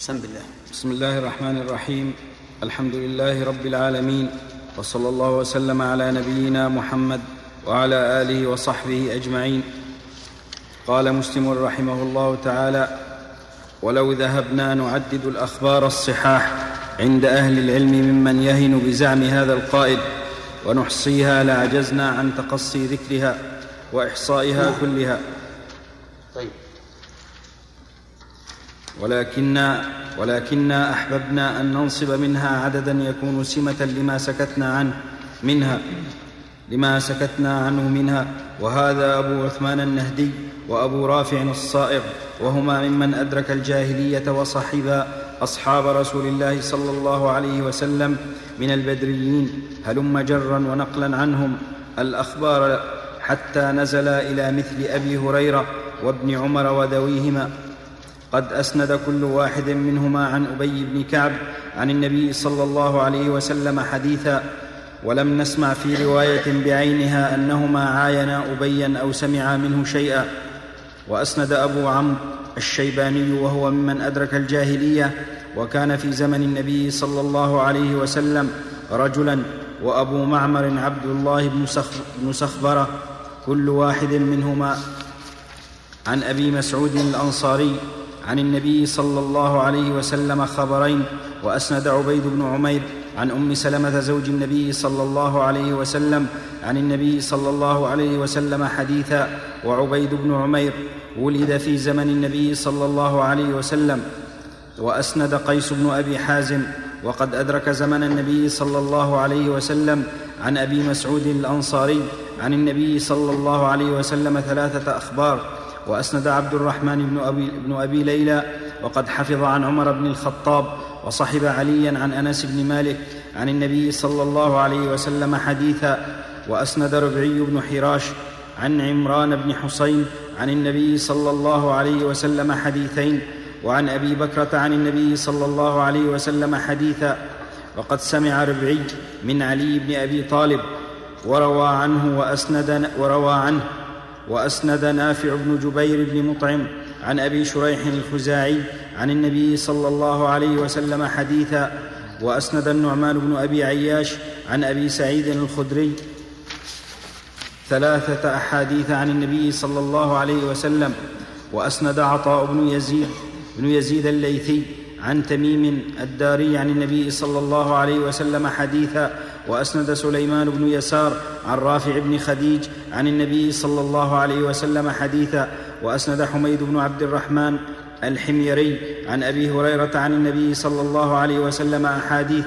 سم بالله بسم الله الرحمن الرحيم. الحمد لله رب العالمين. وصلى الله وسلم على نبينا محمد وعلى آله وصحبه أجمعين. قال مسلم رحمه الله تعالى ولو ذهبنا نعدد الأخبار الصحاح عند أهل العلم ممن يهن بزعم هذا القائل ونحصيها لعجزنا عن تقصي ذكرها وإحصائها كلها. طيب. ولكنا ولكنا أحببنا أن ننصب منها عددا يكون سمة لما سكتنا عنه منها لما سكتنا عنه منها. وهذا أبو عثمان النهدي وأبو رافع الصائغ وهما ممن أدرك الجاهلية وصحبا أصحاب رسول الله صلى الله عليه وسلم من البدريين. هلم جرا ونقلا عنهم. الأخبار حتى نزل إلى مثل أبي هريرة وابن عمر وذويهما. قد أسند كل واحد منهما عن أبي بن كعب عن النبي صلى الله عليه وسلم حديثا ولم نسمع في رواية بعينها أنهما عاينا أبيا أو سمعا منه شيئا. وأسند أبو عمرو الشيباني وهو ممن أدرك الجاهلية وكان في زمن النبي صلى الله عليه وسلم رجلا وأبو معمر عبد الله بن سخبرة كل واحد منهما. عن أبي مسعود الأنصاري عن النبي صلى الله عليه وسلم خبرين وأسند عبيد بن عمير عن أم سلمة زوج النبي صلى الله عليه وسلم عن النبي صلى الله عليه وسلم حديثا وعبيد بن عمير ولد في زمن النبي صلى الله عليه وسلم وأسند قيس بن أبي حازم وقد أدرك زمن النبي صلى الله عليه وسلم عن أبي مسعود الأنصاري عن النبي صلى الله عليه وسلم ثلاثة أخبار. وأسند عبد الرحمن بن ابي, بن أبي ليلى وقد حفظ عن عمر بن الخطاب وصحب عليا عن أنس بن مالك عن النبي صلى الله عليه وسلم حديثا وأسند ربعي بن حراش عن عمران بن حسين عن النبي صلى الله عليه وسلم حديثين وعن أبي بكرة عن النبي صلى الله عليه وسلم حديثا. وقد سمع ربعي من علي بن أبي طالب وروى عنه واسند وروى عنه وأسند نافع بن جبير بن مطعم عن أبي شريح الخزاعي عن النبي صلى الله عليه وسلم حديثا وأسند النعمان بن أبي عياش عن أبي سعيد الخدري ثلاثة أحاديث عن النبي صلى الله عليه وسلم وأسند عطاء بن يزيد بن يزيد الليثي عن تميم الداري عن النبي صلى الله عليه وسلم حديثا وأسند سليمان بن يسار عن رافع بن خديج عن النبي صلى الله عليه وسلم حديثا وأسند حميد بن عبد الرحمن الحميري عن أبي هريرة عن النبي صلى الله عليه وسلم أحاديث.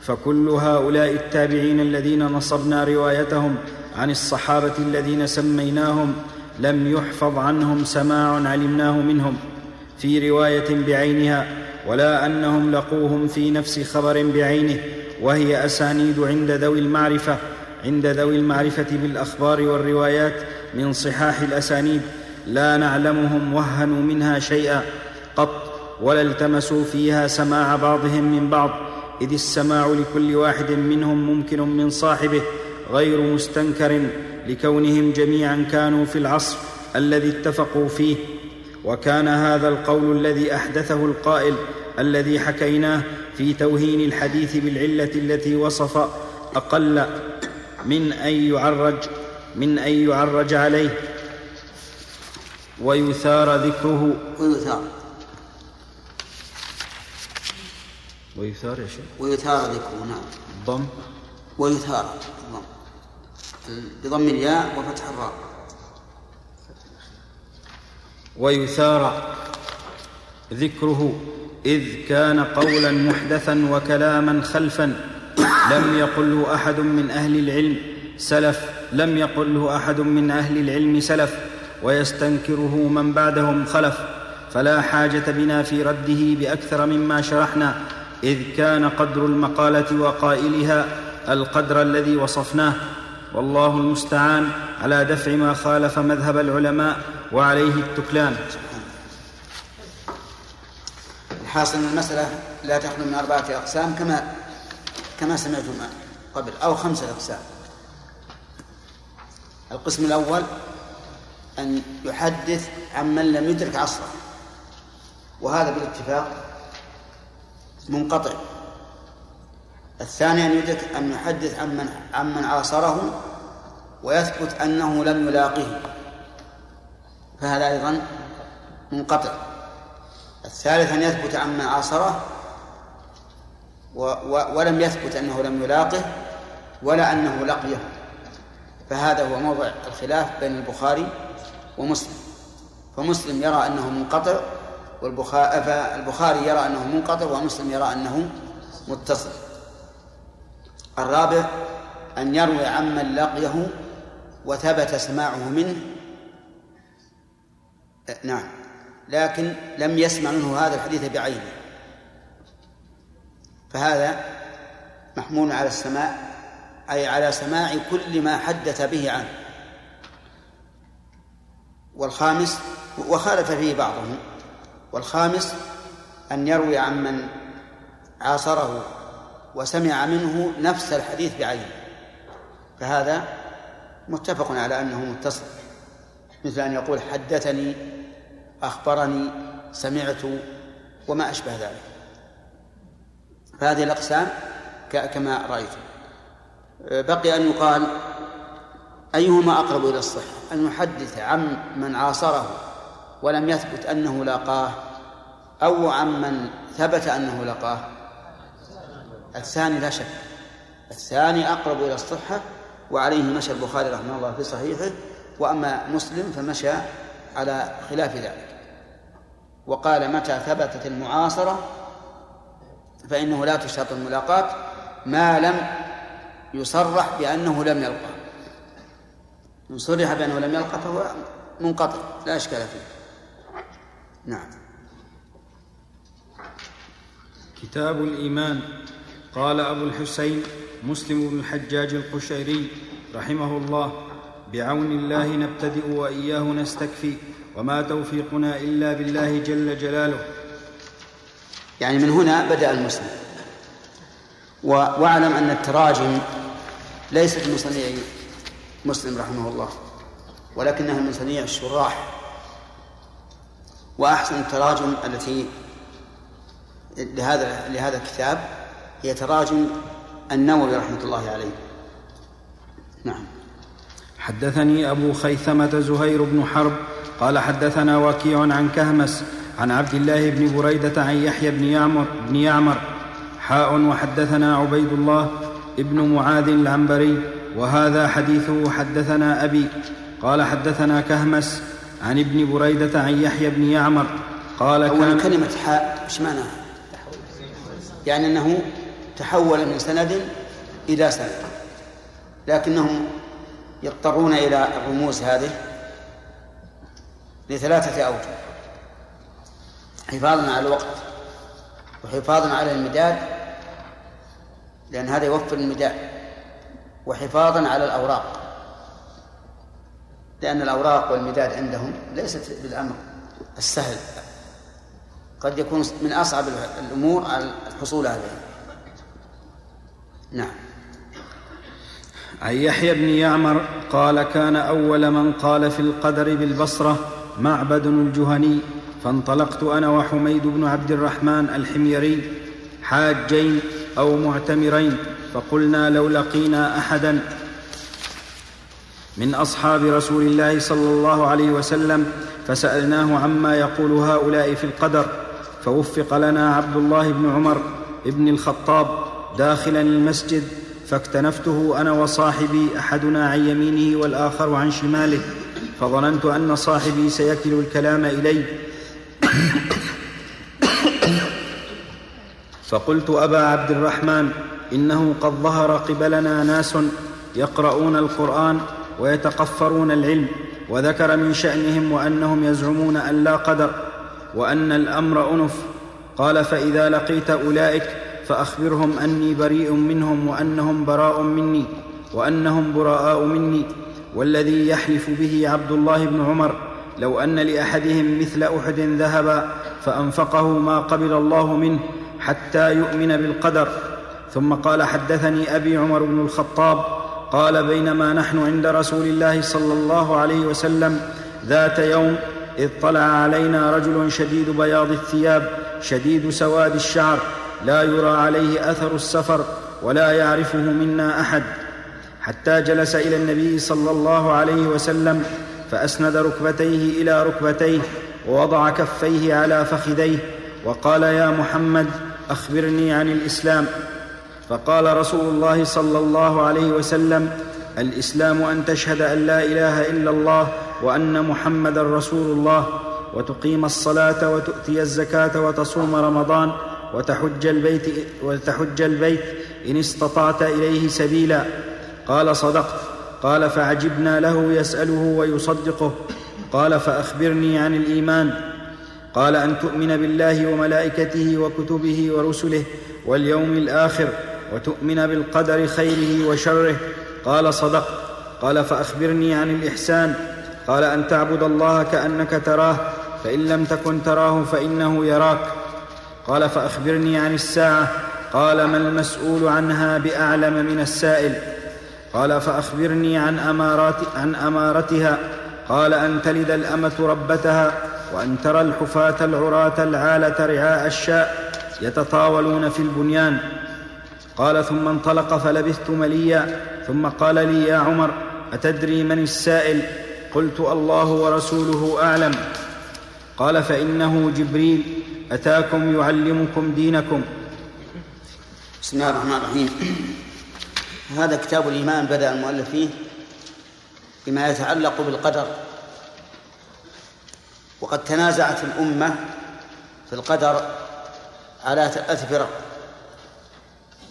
فكل هؤلاء التابعين الذين نصبنا روايتهم عن الصحابة الذين سميناهم لم يحفظ عنهم سماع علمناه منهم في رواية بعينها ولا أنهم لقوهم في نفس خبر بعينه. وهي أسانيد عند ذوي المعرفة عند ذوي المعرفة بالأخبار والروايات من صحاح الأسانيد. لا نعلمهم وهنوا منها شيئا قط ولا التمسوا فيها سماع بعضهم من بعض. إذ السماع لكل واحد منهم ممكن من صاحبه غير مستنكر لكونهم جميعا كانوا في العصر الذي اتفقوا فيه. وكان هذا القول الذي أحدثه القائل الذي حكيناه في توهين الحديث بالعلة التي وصف أقل من أن يعرج من أن يعرج عليه. ويثار ذكره. ويثار. ويثار يا شيخ. ويثار ذكره نعم. ضم. ويثار. الضم بضم الياء وفتح الراء. ويثار ذكره. إذ كان قولا محدثا وكلاما خلفا لم يقله أحد من أهل العلم سلف لم يقله أحد من أهل العلم سلف ويستنكره من بعدهم خلف. فلا حاجة بنا في رده بأكثر مما شرحنا إذ كان قدر المقالة وقائلها القدر الذي وصفناه. والله المستعان على دفع ما خالف مذهب العلماء وعليه التكلان. الحاصل أن المسألة لا تخلو من أربعة أقسام كما كما سمعتم قبل أو خمسة أقسام. القسم الأول أن يحدث عمن لم يدرك عصره وهذا بالاتفاق منقطع. الثاني أن يدرك أن يحدث عمن عمن عاصره ويثبت أنه لم يلاقه فهذا أيضا منقطع. الثالث أن يثبت عمن عاصره و و ولم يثبت أنه لم يلاقه ولا أنه لقيه. فهذا هو موضع الخلاف بين البخاري ومسلم. فمسلم يرى أنه منقطع والبخاري يرى أنه منقطع ومسلم يرى أنه متصل. الرابع أن يروي عمن لقيه وثبت سماعه منه. نعم. لكن لم يسمع منه هذا الحديث بعينه. فهذا محمول على السماع أي على سماع كل ما حدث به عنه. والخامس وخالف فيه بعضهم والخامس أن يروي عمن عاصره وسمع منه نفس الحديث بعينه. فهذا متفق على أنه متصل. مثل أن يقول حدثني أخبرني سمعت وما أشبه ذلك. فهذه الأقسام كما رأيتم بقي أن يقال أيهما أقرب إلى الصحة؟ أن يحدث عن من عاصره ولم يثبت أنه لاقاه أو عمن ثبت أنه لقاه الثاني لا شك. الثاني أقرب إلى الصحة وعليه مشى البخاري رحمه الله في صحيحه وأما مسلم فمشى على خلاف ذلك. وقال متى ثبتت المعاصرة فإنه لا تشترط الملاقاة ما لم يصرح بأنه لم يلقى. إن صرح بأنه لم يلقى فهو منقطع لا إشكال فيه. نعم. كتاب الإيمان. قال أبو الحسين مسلم بن الحجاج القشيري رحمه الله بعون الله نبتدئ وإياه نستكفي. وما توفيقنا إلا بالله جل جلاله. يعني من هنا بدأ المسلم. واعلم أن التراجم ليست من صنيع مسلم رحمه الله ولكنها من صنيع الشراح. وأحسن التراجم التي لهذا لهذا الكتاب هي تراجم النووي رحمة الله عليه. نعم. حدثني أبو خيثمة زهير بن حرب قال حدثنا وكيع عن كهمس عن عبد الله بن بريدة عن يحيى بن يعمر بن يعمر حاء وحدثنا عبيد الله ابن معاذ العنبري وهذا حديثه حدثنا أبي. قال حدثنا كهمس عن ابن بريدة عن يحيى بن يعمر قال كان كلمة حاء إيش معناها؟ يعني أنه تحول من سند إلى سند لكنهم يضطرون إلى الرموز هذه. لثلاثة أوجه. حفاظا على الوقت وحفاظا على المداد لأن هذا يوفر المداد. وحفاظا على الأوراق لأن الأوراق والمداد عندهم ليست بالأمر السهل. قد يكون من أصعب الأمور الحصول عليه نعم. عن يحيى بن يعمر قال كان أول من قال في القدر بالبصرة معبد الجهني فانطلقت أنا وحميد بن عبد الرحمن الحميري حاجين أو معتمرين فقلنا لو لقينا أحدا. من أصحاب رسول الله صلى الله عليه وسلم فسألناه عما يقول هؤلاء في القدر فوفق لنا عبد الله بن عمر بن الخطاب داخلا المسجد فاكتنفته أنا وصاحبي أحدنا عن يمينه والآخر عن شماله. فظننت أن صاحبي سيكل الكلام إلي. فقلت أبا عبد الرحمن إنه قد ظهر قبلنا ناس يقرؤون القرآن ويتقفرون العلم وذكر من شأنهم وأنهم يزعمون أن لا قدر وأن الأمر أنف. قال فإذا لقيت أولئك فأخبرهم أني بريء منهم وأنهم براء مني وأنهم براء مني. والذي يحلف به عبد الله بن عمر لو أن لأحدهم مثل أحد ذهبا فأنفقه ما قبل الله منه حتى يؤمن بالقدر. ثم قال حدثني أبي عمر بن الخطاب قال بينما نحن عند رسول الله صلى الله عليه وسلم ذات يوم إذ طلع علينا رجل شديد بياض الثياب شديد سواد الشعر لا يرى عليه أثر السفر ولا يعرفه منا أحد. حتى جلس إلى النبي صلى الله عليه وسلم فأسند ركبتيه إلى ركبتيه ووضع كفيه على فخذيه وقال يا محمد أخبرني عن الإسلام. فقال رسول الله صلى الله عليه وسلم الإسلام أن تشهد أن لا إله إلا الله وأن محمدا رسول الله وتقيم الصلاة وتؤتي الزكاة وتصوم رمضان وتحج البيت وتحج البيت إن استطعت إليه سبيلا. قال صدقت. قال فعجبنا له يسأله ويصدقه. قال فأخبرني عن الإيمان. قال أن تؤمن بالله وملائكته وكتبه ورسله واليوم الآخر وتؤمن بالقدر خيره وشره. قال صدقت. قال فأخبرني عن الإحسان. قال أن تعبد الله كأنك تراه. فإن لم تكن تراه فإنه يراك. قال فأخبرني عن الساعة. قال ما المسؤول عنها بأعلم من السائل. قال فأخبرني عن امارات عن أمارتها. قال أن تلد الأمة ربتها وأن ترى الحفاة العراة العالة رعاء الشاء يتطاولون في البنيان. قال ثم انطلق فلبثت مليا. ثم قال لي يا عمر أتدري من السائل؟ قلت الله ورسوله أعلم. قال فإنه جبريل. أتاكم يعلمكم دينكم. بسم الله الرحمن الرحيم. هذا كتاب الإيمان بدأ المؤلف فيه بما يتعلق بالقدر. وقد تنازعت الأمة في القدر على ثلاث فرق.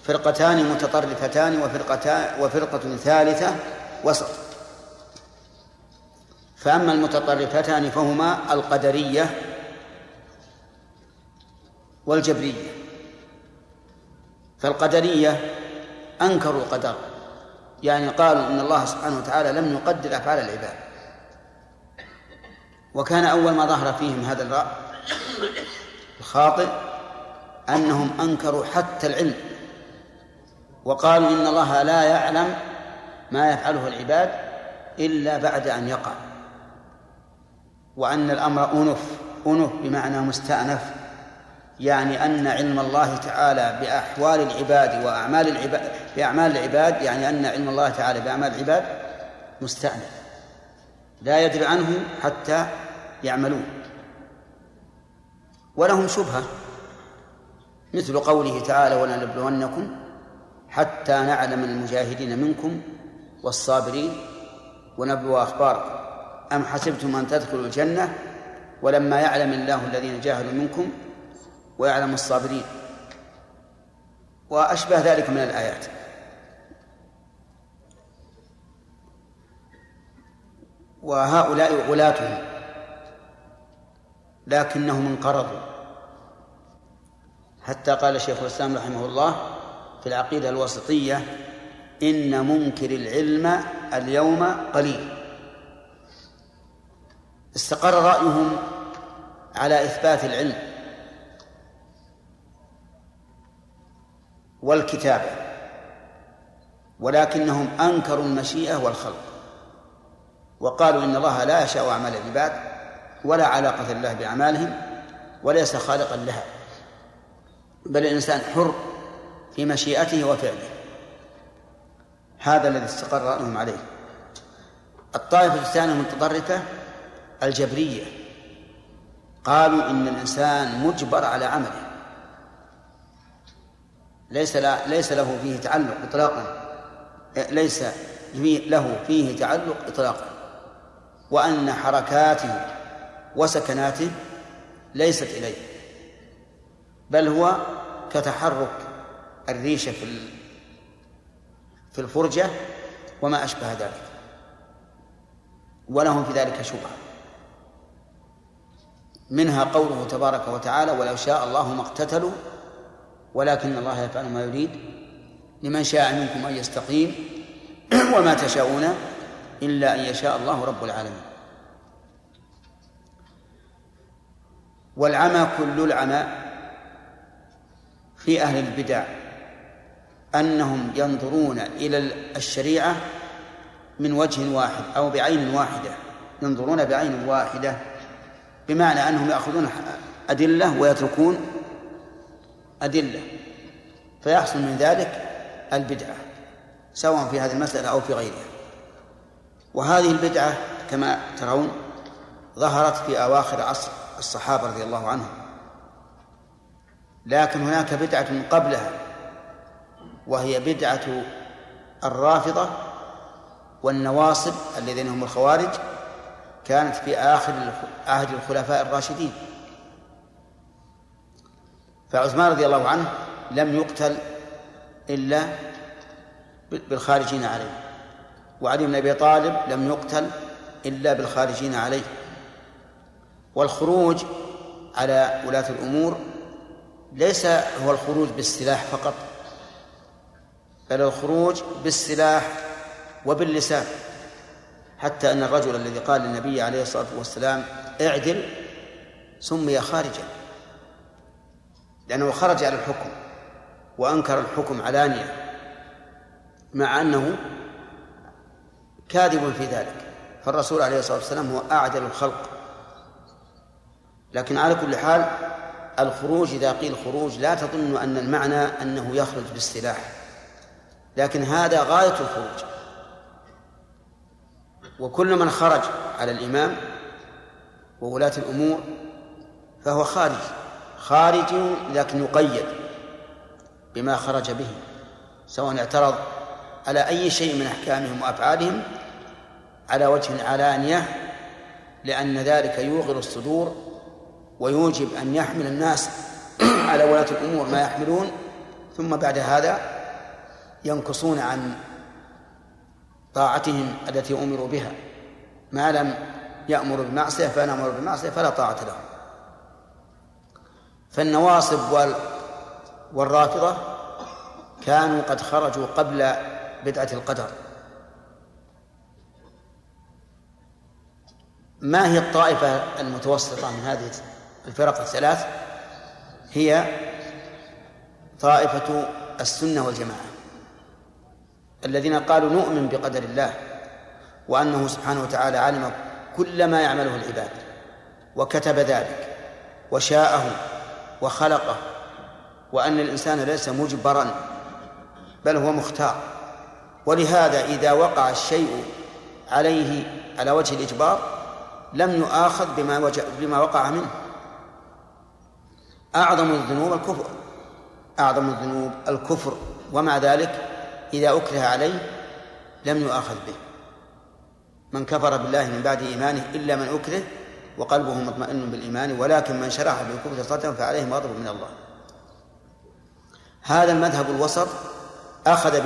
فرقتان متطرفتان وفرقتان وفرقة ثالثة وسط. فأما المتطرفتان فهما القدرية والجبرية. فالقدرية أنكروا القدر يعني قالوا إن الله سبحانه وتعالى لم يقدر أفعال العباد. وكان أول ما ظهر فيهم هذا الرأي الخاطئ أنهم أنكروا حتى العلم. وقالوا إن الله لا يعلم ما يفعله العباد إلا بعد أن يقع. وأن الأمر أنف. أنف بمعنى مستأنف. يعني أن علم الله تعالى بأحوال العباد وأعمال العباد بأعمال العباد يعني أن علم الله تعالى بأعمال العباد مستأنف. لا يدري عنه حتى يعملون. ولهم شبهة. مثل قوله تعالى ولنبلونكم حتى نعلم المجاهدين منكم والصابرين ونبلو أخباركم. أم حسبتم أن تدخلوا الجنة ولما يعلم الله الذين جاهدوا منكم ويعلم الصابرين؟ وأشبه ذلك من الآيات. وهؤلاء غلاتهم لكنهم انقرضوا. حتى قال شيخ الإسلام رحمه الله في العقيدة الوسطية إن منكر العلم اليوم قليل. استقر رأيهم على إثبات العلم والكتابة ولكنهم أنكروا المشيئة والخلق. وقالوا إن الله لا يشاء أعمال العباد ولا علاقة له بأعمالهم وليس خالقا لها بل الإنسان حر في مشيئته وفعله. هذا الذي استقر رأيهم عليه. الطائفة الثانية المتطرفة الجبرية. قالوا إن الإنسان مجبر على عمله. ليس ليس له فيه تعلق إطلاقا. ليس له فيه تعلق إطلاقا. وأن حركاته وسكناته ليست إليه بل هو كتحرك الريشة في في الفرجة وما أشبه ذلك. ولهم في ذلك شبهة. منها قوله تبارك وتعالى ولو شاء الله ما اقتتلوا ولكن الله يفعل ما يريد لمن شاء منكم أن يستقيم وما تشاءون إلا أن يشاء الله رب العالمين. والعمى كل العمى في أهل البدع أنهم ينظرون إلى الشريعة من وجه واحد أو بعين واحدة. ينظرون بعين واحدة بمعنى أنهم يأخذون أدلة ويتركون أدلة. فيحصل من ذلك البدعة سواء في هذه المسألة أو في غيرها. وهذه البدعة كما ترون ظهرت في أواخر عصر الصحابة رضي الله عنهم. لكن هناك بدعة قبلها وهي بدعة الرافضة والنواصب الذين هم الخوارج كانت في آخر عهد الخلفاء الراشدين. فعثمان رضي الله عنه لم يقتل إلا بالخارجين عليه. وعلي بن أبي طالب لم يقتل إلا بالخارجين عليه. والخروج على ولاة الأمور ليس هو الخروج بالسلاح فقط بل الخروج بالسلاح وباللسان. حتى أن الرجل الذي قال للنبي عليه الصلاة والسلام اعدل سمي خارجا لأنه خرج على الحكم وأنكر الحكم علانية مع أنه كاذب في ذلك. فالرسول عليه الصلاة والسلام هو أعدل الخلق. لكن على كل حال الخروج إذا قيل خروج لا تظن أن المعنى أنه يخرج بالسلاح. لكن هذا غاية الخروج. وكل من خرج على الإمام وولاة الأمور فهو خارج. خارج لكن يقيد بما خرج به سواء اعترض على أي شيء من أحكامهم وأفعالهم على وجه علانية لأن ذلك يوغر الصدور ويوجب أن يحمل الناس على ولاة الأمور ما يحملون. ثم بعد هذا ينقصون عن طاعتهم التي أمروا بها. ما لم يأمر بالمعصية فأنا أمر بالمعصية فلا طاعة لهم. فالنواصب والرافضة كانوا قد خرجوا قبل بدعة القدر. ما هي الطائفة المتوسطة من هذه الفرق الثلاث؟ هي طائفة السنة والجماعة الذين قالوا نؤمن بقدر الله وأنه سبحانه وتعالى علم كل ما يعمله العباد وكتب ذلك وشاءه وخلقه وأن الإنسان ليس مجبرا بل هو مختار. ولهذا إذا وقع الشيء عليه على وجه الإجبار لم يؤاخذ بما بما وقع منه. أعظم الذنوب الكفر أعظم الذنوب الكفر ومع ذلك إذا أكره عليه لم يؤاخذ به. من كفر بالله من بعد إيمانه إلا من أكره وقلبه مطمئن بالإيمان ولكن من شرح بالكفر صدرا فعليه غضب من الله. هذا المذهب الوسط أخذ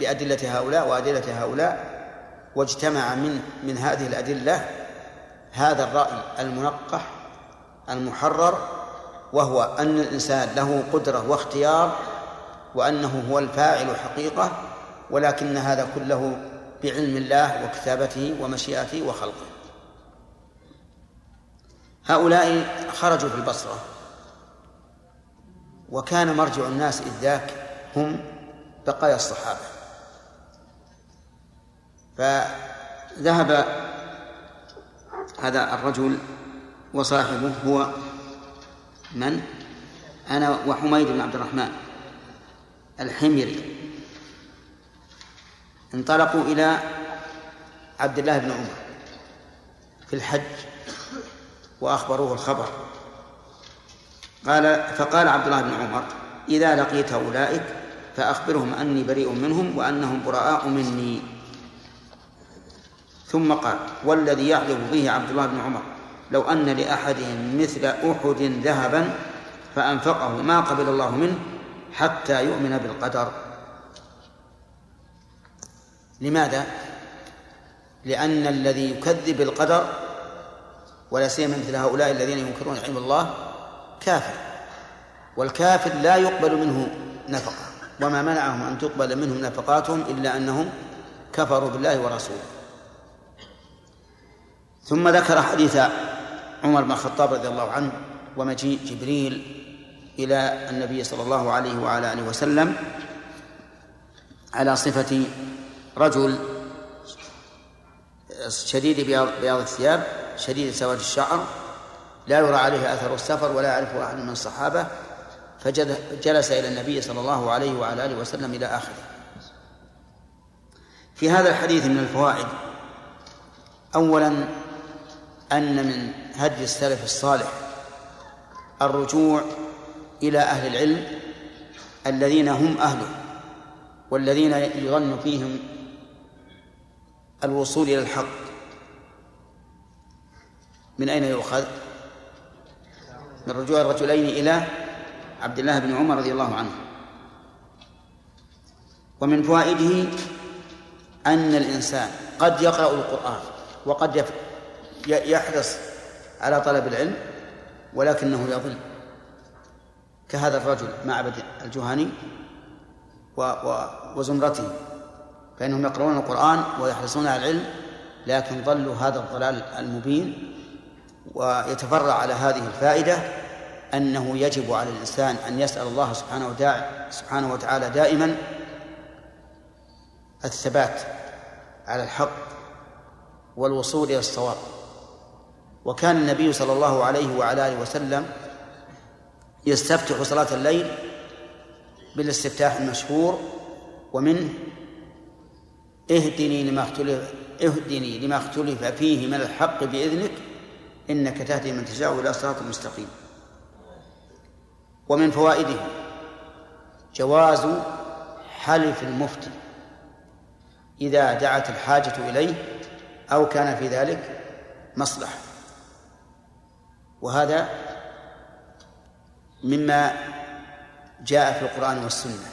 بأدلة هؤلاء وأدلة هؤلاء واجتمع من من هذه الأدلة هذا الرأي المنقح المحرر وهو أن الإنسان له قدرة واختيار وأنه هو الفاعل حقيقة ولكن هذا كله بعلم الله وكتابته ومشيئته وخلقه. هؤلاء خرجوا في البصرة وكان مرجع الناس إذ ذاك هم بقايا الصحابة. فذهب هذا الرجل وصاحبه هو من؟ أنا وحميد بن عبد الرحمن الحميري. انطلقوا إلى عبد الله بن عمر في الحج وأخبروه الخبر. قال فقال عبد الله بن عمر إذا لقيت أولئك فأخبرهم أني بريء منهم وأنهم براء مني. ثم قال والذي يعذب به عبد الله بن عمر لو أن لأحدهم مثل أحد ذهبا فأنفقه ما قبل الله منه حتى يؤمن بالقدر. لماذا؟ لأن الذي يكذب القدر ولا سيما مثل هؤلاء الذين ينكرون علم الله كافر والكافر لا يقبل منه نفقة. وما منعهم أن تقبل منهم نفقاتهم إلا أنهم كفروا بالله ورسوله. ثم ذكر حديث عمر بن الخطاب رضي الله عنه ومجيء جبريل إلى النبي صلى الله عليه وعلى آله وسلم على صفة رجل شديد بياض الثياب شديد سواد الشعر لا يرى عليه أثر السفر ولا يعرفه أحد من الصحابة فجلس إلى النبي صلى الله عليه وعلى آله وسلم إلى آخره في هذا الحديث من الفوائد أولا أن من هدي السلف الصالح الرجوع إلى أهل العلم الذين هم أهله والذين يظن فيهم الوصول إلى الحق من أين يؤخذ؟ من رجوع الرجلين إلى عبد الله بن عمر رضي الله عنه. ومن فوائده أن الإنسان قد يقرأ القرآن وقد يحرص على طلب العلم ولكنه يضل كهذا الرجل معبد الجهني وزمرته. فإنهم يقرؤون القرآن ويحرصون على العلم لكن ضلوا هذا الضلال المبين ويتفرع على هذه الفائدة أنه يجب على الإنسان أن يسأل الله سبحانه وتعالى, سبحانه وتعالى دائما الثبات على الحق والوصول إلى الصواب. وكان النبي صلى الله عليه وعلى آله وسلم يستفتح صلاة الليل بالاستفتاح المشهور ومنه اهدني لما اختلف اهدني لما اختلف فيه من الحق بإذنك إنك تهدي من تشاء إلى صراط مستقيم. ومن فوائده جواز حلف المفتي إذا دعت الحاجة إليه أو كان في ذلك مصلحة. وهذا مما جاء في القرآن والسنة.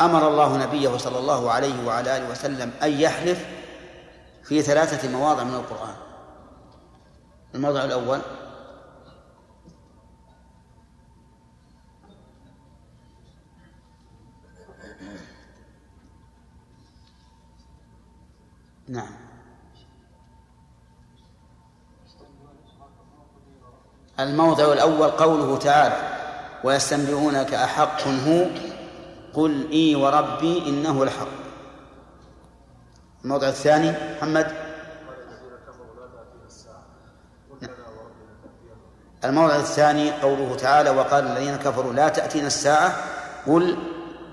أمر الله نبيه صلى الله عليه وعلى آله وسلم أن يحلف في ثلاثة مواضع من القرآن. الموضع الأول نعم. الموضع الأول قوله تعالى ويستنبئونك أحق هو قل إي وربي إنه لحق الموضع الثاني محمد؟ الموضع الثاني قوله تعالى وقال الذين كفروا لا تأتينا الساعة قل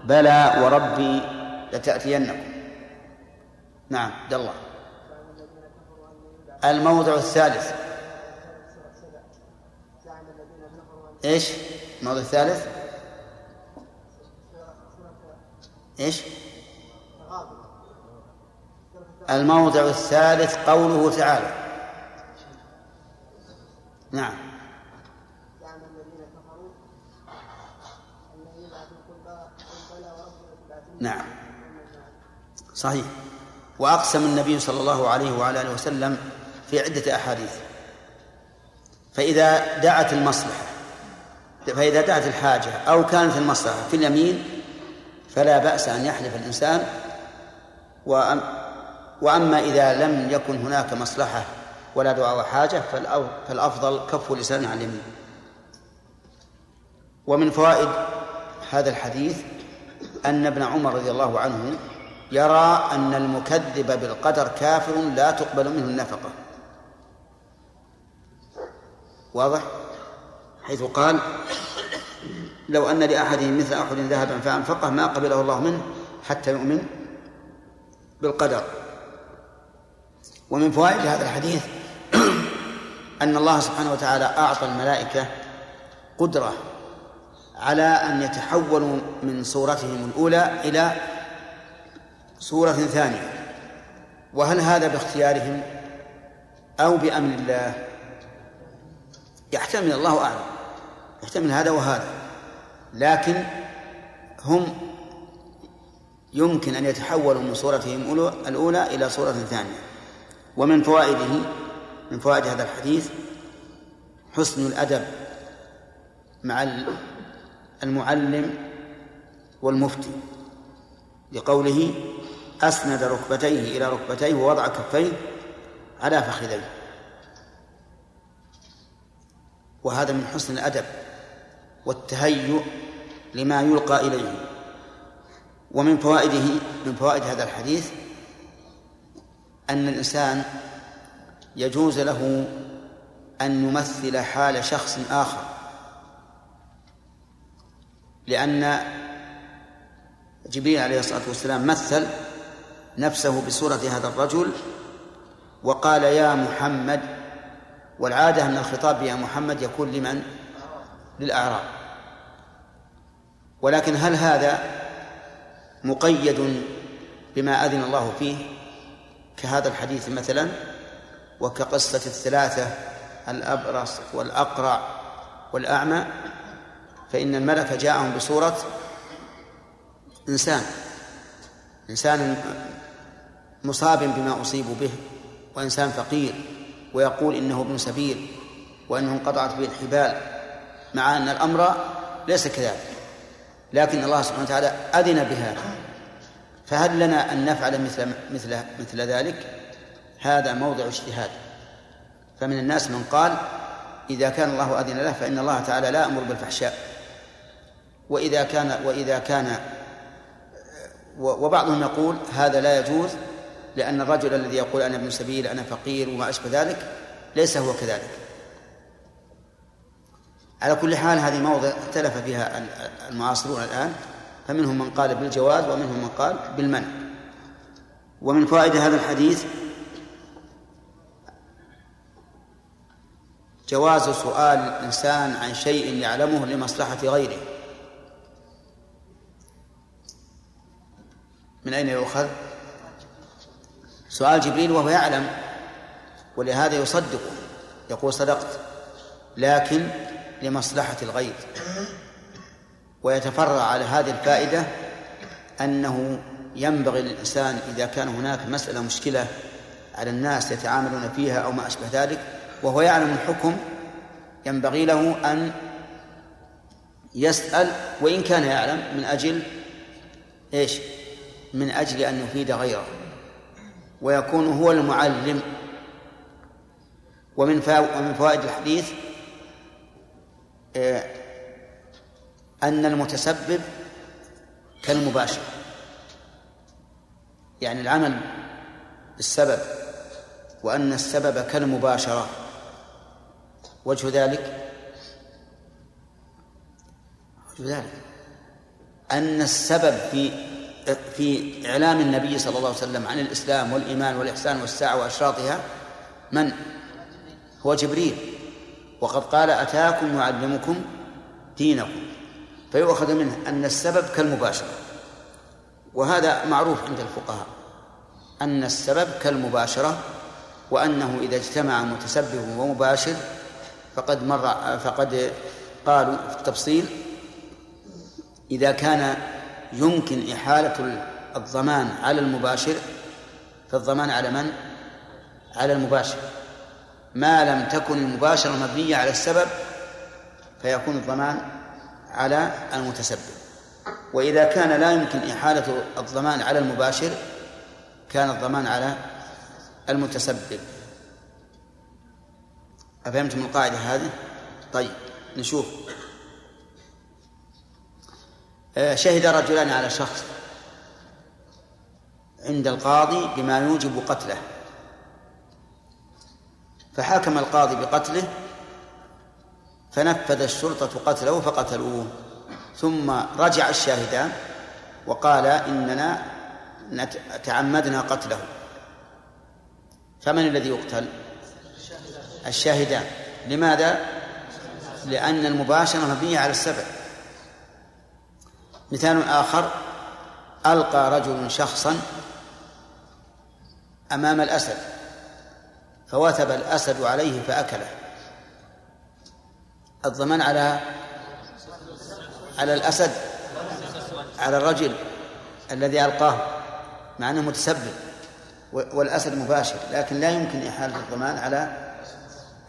بلى وربي لتأتينكم. نعم عبد الله. الموضع الثالث. إيش؟ الموضوع الثالث؟ إيش؟ الموضع الثالث قوله تعالى. نعم. نعم. صحيح. وأقسم النبي صلى الله عليه وعلى آله وسلم في عدة أحاديث. فإذا دعت المصلحة فإذا دعت الحاجة أو كانت المصلحة في اليمين فلا بأس أن يحلف الإنسان. وأما إذا لم يكن هناك مصلحة ولا دعاء وحاجة فالأفضل كف لسان عن اليمين. ومن فوائد هذا الحديث أن ابن عمر رضي الله عنه يرى أن المكذب بالقدر كافر لا تقبل منه النفقة واضح؟ حيث قال لو أن لأحدهم مثل أحد ذهبا فأنفقه ما قبله الله منه حتى يؤمن بالقدر ومن فوائد هذا الحديث أن الله سبحانه وتعالى أعطى الملائكة قدرة على أن يتحولوا من صورتهم الأولى إلى صورة ثانية. وهل هذا باختيارهم أو بأمر الله؟ يحتمل الله أعلم. يحتمل هذا وهذا. لكن هم يمكن أن يتحولوا من صورتهم الأولى إلى صورة ثانية. ومن فوائده من فوائد هذا الحديث حسن الأدب مع المعلم والمفتي. لقوله أسند ركبتيه إلى ركبتيه ووضع كفيه على فخذيه. وهذا من حسن الأدب والتهيؤ لما يلقى إليه. ومن فوائده من فوائد هذا الحديث أن الإنسان يجوز له أن يمثل حال شخص آخر لأن جبريل عليه الصلاة والسلام مثل نفسه بصورة هذا الرجل وقال يا محمد والعادة أن الخطاب يا محمد يكون لمن؟ للأعراب. ولكن هل هذا مقيد بما أذن الله فيه كهذا الحديث مثلا؟ وكقصة الثلاثة الأبرص والأقرع والأعمى؟ فإن الملك جاءهم بصورة إنسان إنسان مصاب بما أصيبوا به وإنسان فقير ويقول إنه ابن سبيل وأنه انقطعت به الحبال مع أن الأمر ليس كذلك. لكن الله سبحانه وتعالى أذن بهذا فهل لنا أن نفعل مثل مثل مثل ذلك؟ هذا موضع اجتهاد. فمن الناس من قال إذا كان الله أذن له فإن الله تعالى لا يأمر بالفحشاء. وإذا كان وإذا كان وبعضهم يقول هذا لا يجوز لأن الرجل الذي يقول أنا ابن سبيل أنا فقير وما أشبه ذلك ليس هو كذلك. على كل حال هذه موضع اختلف فيها المعاصرون الآن فمنهم من قال بالجواز ومنهم من قال بالمنع. ومن فوائد هذا الحديث جواز سؤال الإنسان عن شيء يعلمه لمصلحة غيره. من أين يؤخذ؟ سؤال جبريل وهو يعلم ولهذا يصدقه يقول صدقت لكن لمصلحة الغير ويتفرع على هذه الفائدة أنه ينبغي للإنسان إذا كان هناك مسألة مشكلة على الناس يتعاملون فيها أو ما أشبه ذلك وهو يعلم الحكم ينبغي له أن يسأل وإن كان يعلم من أجل إيش؟ من أجل أن يفيد غيره. ويكون هو المعلم. ومن ومن فوائد الحديث آه، أن المتسبب كالمباشر. يعني العمل بالسبب وأن السبب كالمباشرة. وجه ذلك وجه ذلك أن السبب في في إعلام النبي صلى الله عليه وسلم عن الإسلام والإيمان والإحسان والساعة وأشراطها من؟ هو جبريل. وقد قال أتاكم يعلمكم دينكم. فيؤخذ منه أن السبب كالمباشرة. وهذا معروف عند الفقهاء. أن السبب كالمباشرة وأنه إذا اجتمع متسبب ومباشر فقد مر فقد قالوا في التفصيل إذا كان يمكن إحالة الضمان على المباشر فالضمان على من؟ على المباشر ما لم تكن المباشرة مبنية على السبب فيكون الضمان على المتسبب وإذا كان لا يمكن إحالة الضمان على المباشر كان الضمان على المتسبب أفهمتم القاعدة هذه؟ طيب نشوف شهد رجلان على شخص عند القاضي بما يوجب قتله. فحكم القاضي بقتله فنفذ الشرطة قتله فقتلوه. ثم رجع الشاهدان وقال إننا تعمدنا قتله. فمن الذي يقتل؟ الشاهدان. لماذا؟ لأن المباشرة مبنية على السبب مثال آخر ألقى رجل شخصا أمام الأسد فوثب الأسد عليه فأكله. الضمان على على الأسد على الرجل الذي ألقاه مع أنه متسبب والأسد مباشر لكن لا يمكن إحالة الضمان على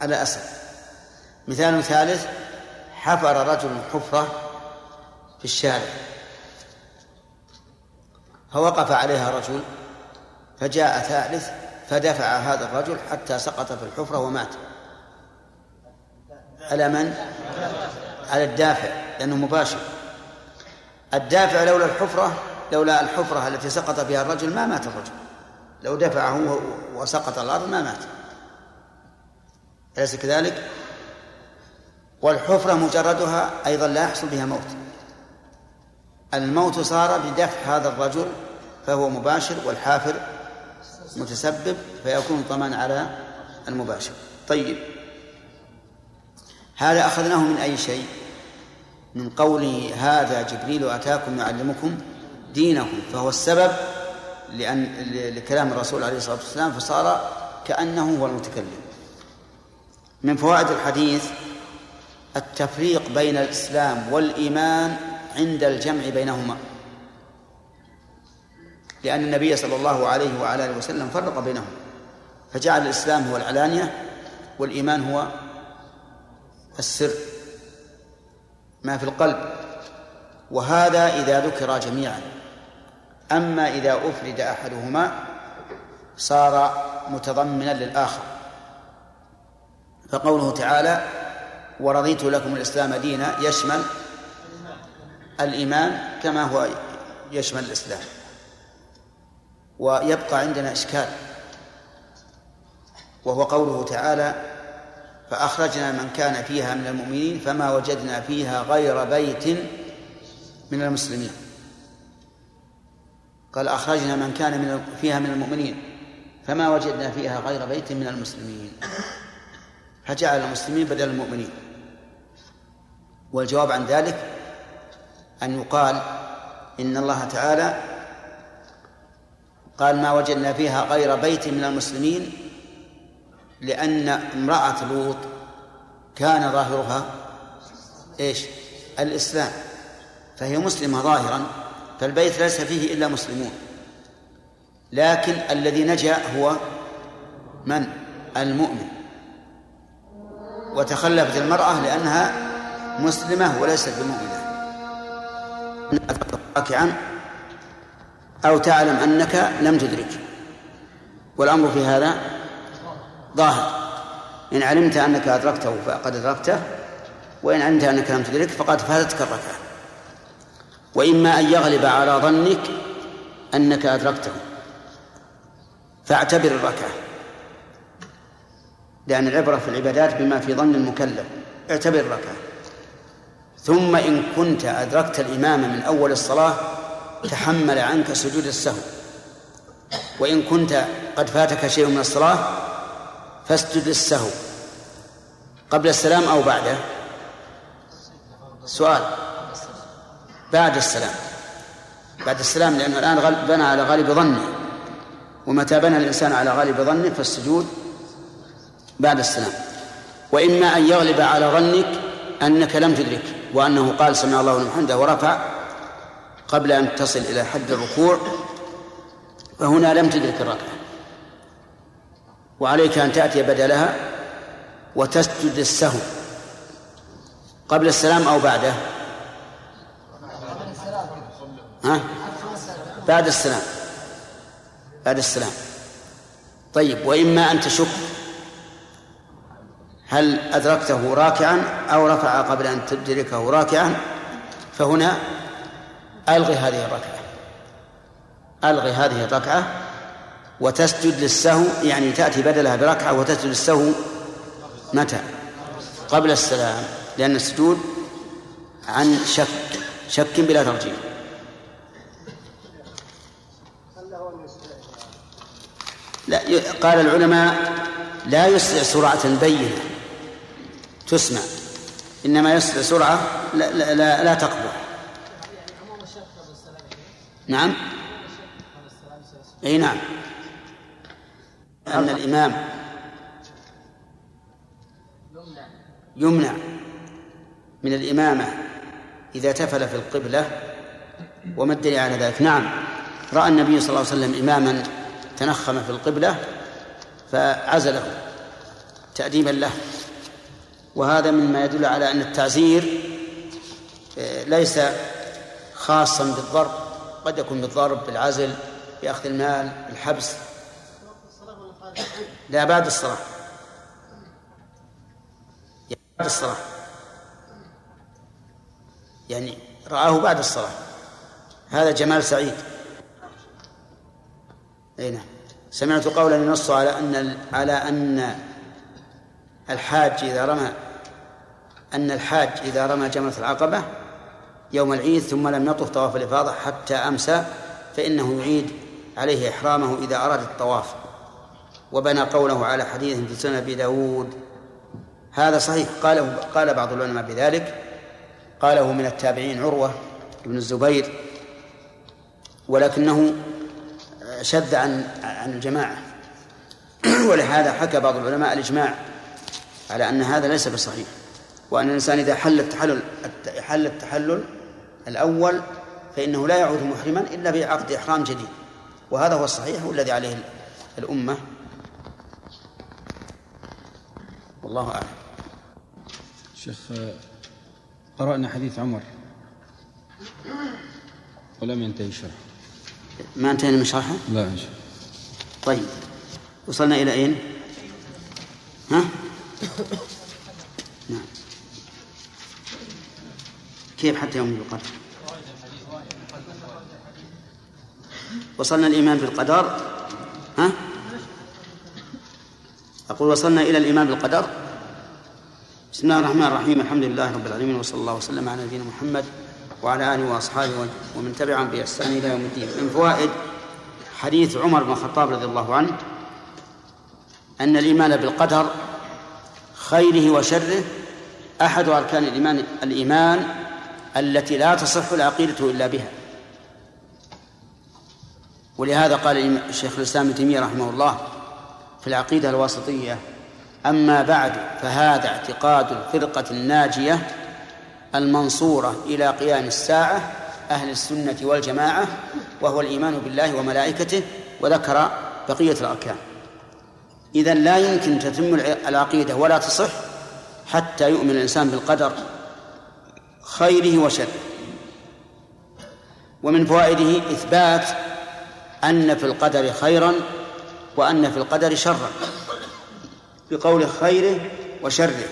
على الأسد مثال ثالث حفر رجل حفرة في الشارع. فوقف عليها رجل فجاء ثالث فدفع هذا الرجل حتى سقط في الحفرة ومات. على من؟ على الدافع لأنه مباشر. الدافع لولا الحفرة لولا الحفرة التي سقط فيها الرجل ما مات الرجل. لو دفعه وسقط الأرض ما مات. أليس كذلك؟ والحفرة مجردها أيضا لا يحصل بها موت. الموت صار بدفع هذا الرجل فهو مباشر والحافر متسبب فيكون طمان على المباشر. طيب. هذا أخذناه من أي شيء؟ من قوله هذا جبريل أتاكم يعلمكم دينكم فهو السبب لأن لكلام الرسول عليه الصلاة والسلام فصار كأنه هو المتكلم. من فوائد الحديث التفريق بين الإسلام والإيمان عند الجمع بينهما. لأن النبي صلى الله عليه وعلى آله وسلم فرق بينهم. فجعل الإسلام هو العلانية والإيمان هو السر ما في القلب. وهذا إذا ذكر جميعا. أما إذا أفرد أحدهما صار متضمنا للآخر. فقوله تعالى ورضيت لكم الإسلام دينا يشمل الإيمان كما هو يشمل الإسلام ويبقى عندنا إشكال وهو قوله تعالى فأخرجنا من كان فيها من المؤمنين فما وجدنا فيها غير بيت من المسلمين. قال أخرجنا من كان من فيها من المؤمنين فما وجدنا فيها غير بيت من المسلمين. فجعل المسلمين بدل المؤمنين. والجواب عن ذلك أن يقال إن الله تعالى قال ما وجدنا فيها غير بيت من المسلمين لأن امرأة لوط كان ظاهرها إيش؟ الإسلام فهي مسلمة ظاهرا فالبيت ليس فيه إلا مسلمون لكن الذي نجا هو من؟ المؤمن وتخلفت المرأة لأنها مسلمة وليست بمؤمنة راكعا أو تعلم أنك لم تدرك. والأمر في هذا ظاهر. إن علمت أنك أدركته فقد أدركته وإن علمت أنك لم تدرك فقد فاتتك الركعة. وإما أن يغلب على ظنك أنك أدركته. فاعتبر الركعة. لأن العبرة في العبادات بما في ظن المكلف اعتبر الركعة. ثم إن كنت أدركت الإمام من أول الصلاة تحمل عنك سجود السهو. وإن كنت قد فاتك شيء من الصلاة فاسجد السهو. قبل السلام أو بعده؟ سؤال. بعد السلام. بعد السلام لأنه الآن بنى على غالب ظنه ومتى بنى الإنسان على غالب ظنه فالسجود بعد السلام. وإما أن يغلب على ظنك أنك لم تدرك وأنه قال سمع الله لمن حمده ورفع قبل أن تصل إلى حد الركوع فهنا لم تدرك الركعة. وعليك أن تأتي بدلها وتسجد السهو قبل السلام أو بعده؟ ها؟ بعد السلام. بعد السلام. طيب وإما أن تشك هل أدركته راكعا أو رفع قبل أن تدركه راكعا؟ فهنا ألغي هذه الركعة. ألغي هذه الركعة وتسجد للسهو يعني تأتي بدلها بركعة وتسجد للسهو متى؟ قبل السلام لأن السجود عن شك شك بلا ترجيح. لا قال العلماء لا يسرع سرعة بينة. تسمع. إنما سرعة لا, لا, لا, لا تقبل. نعم؟ أي نعم. أن الإمام يمنع من الإمامة إذا تفل في القبلة وما الدليل على ذلك؟ نعم. رأى النبي صلى الله عليه وسلم إماما تنخم في القبلة فعزله تأديبا له. وهذا مما يدل على أن التعزير آه، ليس خاصا بالضرب قد يكون بالضرب بالعزل بأخذ المال بالحبس. لا بعد الصلاة. بعد الصلاة. يعني رآه بعد الصلاة. هذا جمال سعيد. أي نعم. سمعت قولا ينص على أن على أن الحاج إذا رمى أن الحاج إذا رمى جمرة العقبة يوم العيد ثم لم يطف طواف الإفاضة حتى أمسى فإنه يعيد عليه إحرامه إذا أراد الطواف. وبنى قوله على حديث في سنة أبي داود هذا صحيح قاله قال بعض العلماء بذلك. قاله من التابعين عروة بن الزبير ولكنه شذ عن عن الجماعة. ولهذا حكى بعض العلماء الإجماع على أن هذا ليس بصحيح. وأن الإنسان إذا حل التحلل حل التحلل الأول فإنه لا يعود محرما إلا بعقد إحرام جديد. وهذا هو الصحيح والذي عليه الأمة. والله أعلم. شيخ قرأنا حديث عمر. ولم ينتهي شرحه ما انتهينا من شرحه؟ لا طيب. وصلنا إلى أين؟ ها؟ نعم كيف حتى يوم القدر؟ وصلنا الإيمان بالقدر ها؟ أقول وصلنا إلى الإيمان بالقدر بسم الله الرحمن الرحيم الحمد لله رب العالمين وصلى الله وسلم على نبينا محمد وعلى آله وأصحابه ومن تبعهم بإحسان إلى يوم الدين من فوائد حديث عمر بن الخطاب رضي الله عنه أن الإيمان بالقدر خيره وشره أحد أركان الإيمان الإيمان التي لا تصح العقيدة إلا بها. ولهذا قال الشيخ الإسلام ابن تيمية رحمه الله في العقيدة الواسطية أما بعد فهذا اعتقاد الفرقة الناجية المنصورة إلى قيام الساعة أهل السنة والجماعة وهو الإيمان بالله وملائكته وذكر بقية الأركان. إذا لا يمكن تتم العقيدة ولا تصح حتى يؤمن الإنسان بالقدر خيره وشره. ومن فوائده إثبات أن في القدر خيرا وأن في القدر شرا. بقول خيره وشره.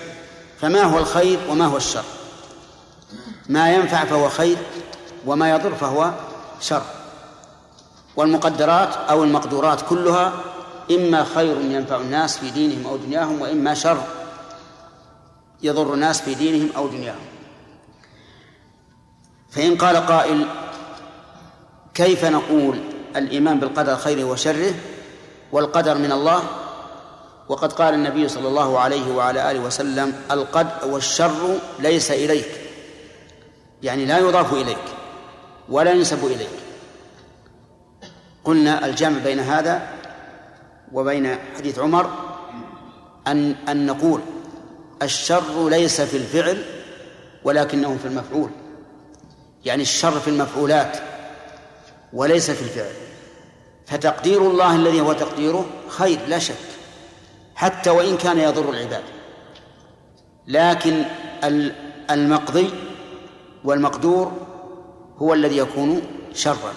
فما هو الخير وما هو الشر؟ ما ينفع فهو خير وما يضر فهو شر. والمقدرات أو المقدورات كلها إما خير ينفع الناس في دينهم أو دنياهم وإما شر يضر الناس في دينهم أو دنياهم. فإن قال قائل كيف نقول الإيمان بالقدر خيره وشره؟ والقدر من الله. وقد قال النبي صلى الله عليه وعلى آله وسلم القد والشر ليس إليك. يعني لا يضاف إليك ولا ينسب إليك. قلنا الجمع بين هذا وبين حديث عمر أن أن نقول الشر ليس في الفعل ولكنه في المفعول. يعني الشر في المفعولات وليس في الفعل. فتقدير الله الذي هو تقديره خير لا شك. حتى وإن كان يضر العباد. لكن المقضي والمقدور هو الذي يكون شرا.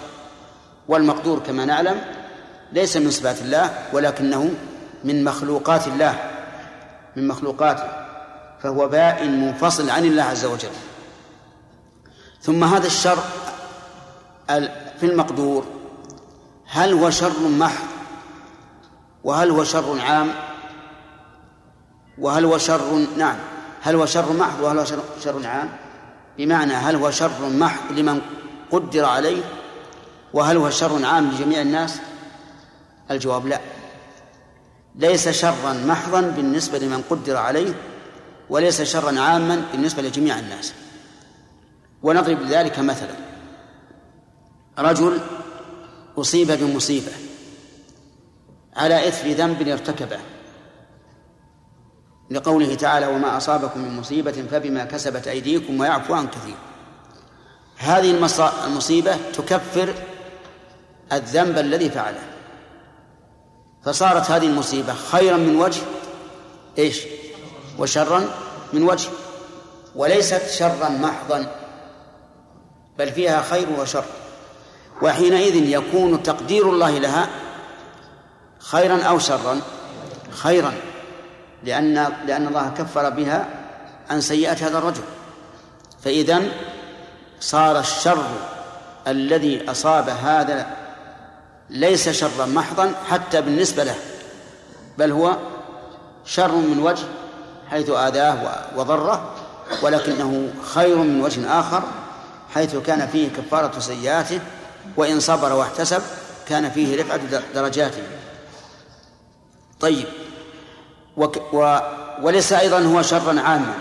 والمقدور كما نعلم ليس من صفات الله ولكنه من مخلوقات الله من مخلوقاته فهو بائن منفصل عن الله عز وجل. ثم هذا الشر في المقدور هل هو شر محض؟ وهل هو شر عام؟ وهل هو شر نعم هل هو شر محض وهل هو شر عام؟ بمعنى هل هو شر محض لمن قدر عليه؟ وهل هو شر عام لجميع الناس؟ الجواب لا. ليس شرا محضا بالنسبة لمن قدر عليه وليس شرا عاما بالنسبة لجميع الناس. ونضرب لذلك مثلا. رجل أصيب بمصيبة على إثر ذنب ارتكبه. لقوله تعالى وما أصابكم من مصيبة فبما كسبت أيديكم ويعفو عن كثير. هذه المصيبة تكفر الذنب الذي فعله. فصارت هذه المصيبة خيرا من وجه إيش؟ وشرا من وجه. وليست شرا محضا بل فيها خير وشر. وحينئذ يكون تقدير الله لها خيرا أو شرا خيرا لأن لأن الله كفر بها عن سيئات هذا الرجل. فإذا صار الشر الذي أصاب هذا ليس شرا محضا حتى بالنسبة له بل هو شر من وجه حيث آذاه وضره ولكنه خير من وجه آخر حيث كان فيه كفارة سيئاته وإن صبر واحتسب كان فيه رفعة درجاته. طيب وك و وليس أيضا هو شرا عاما.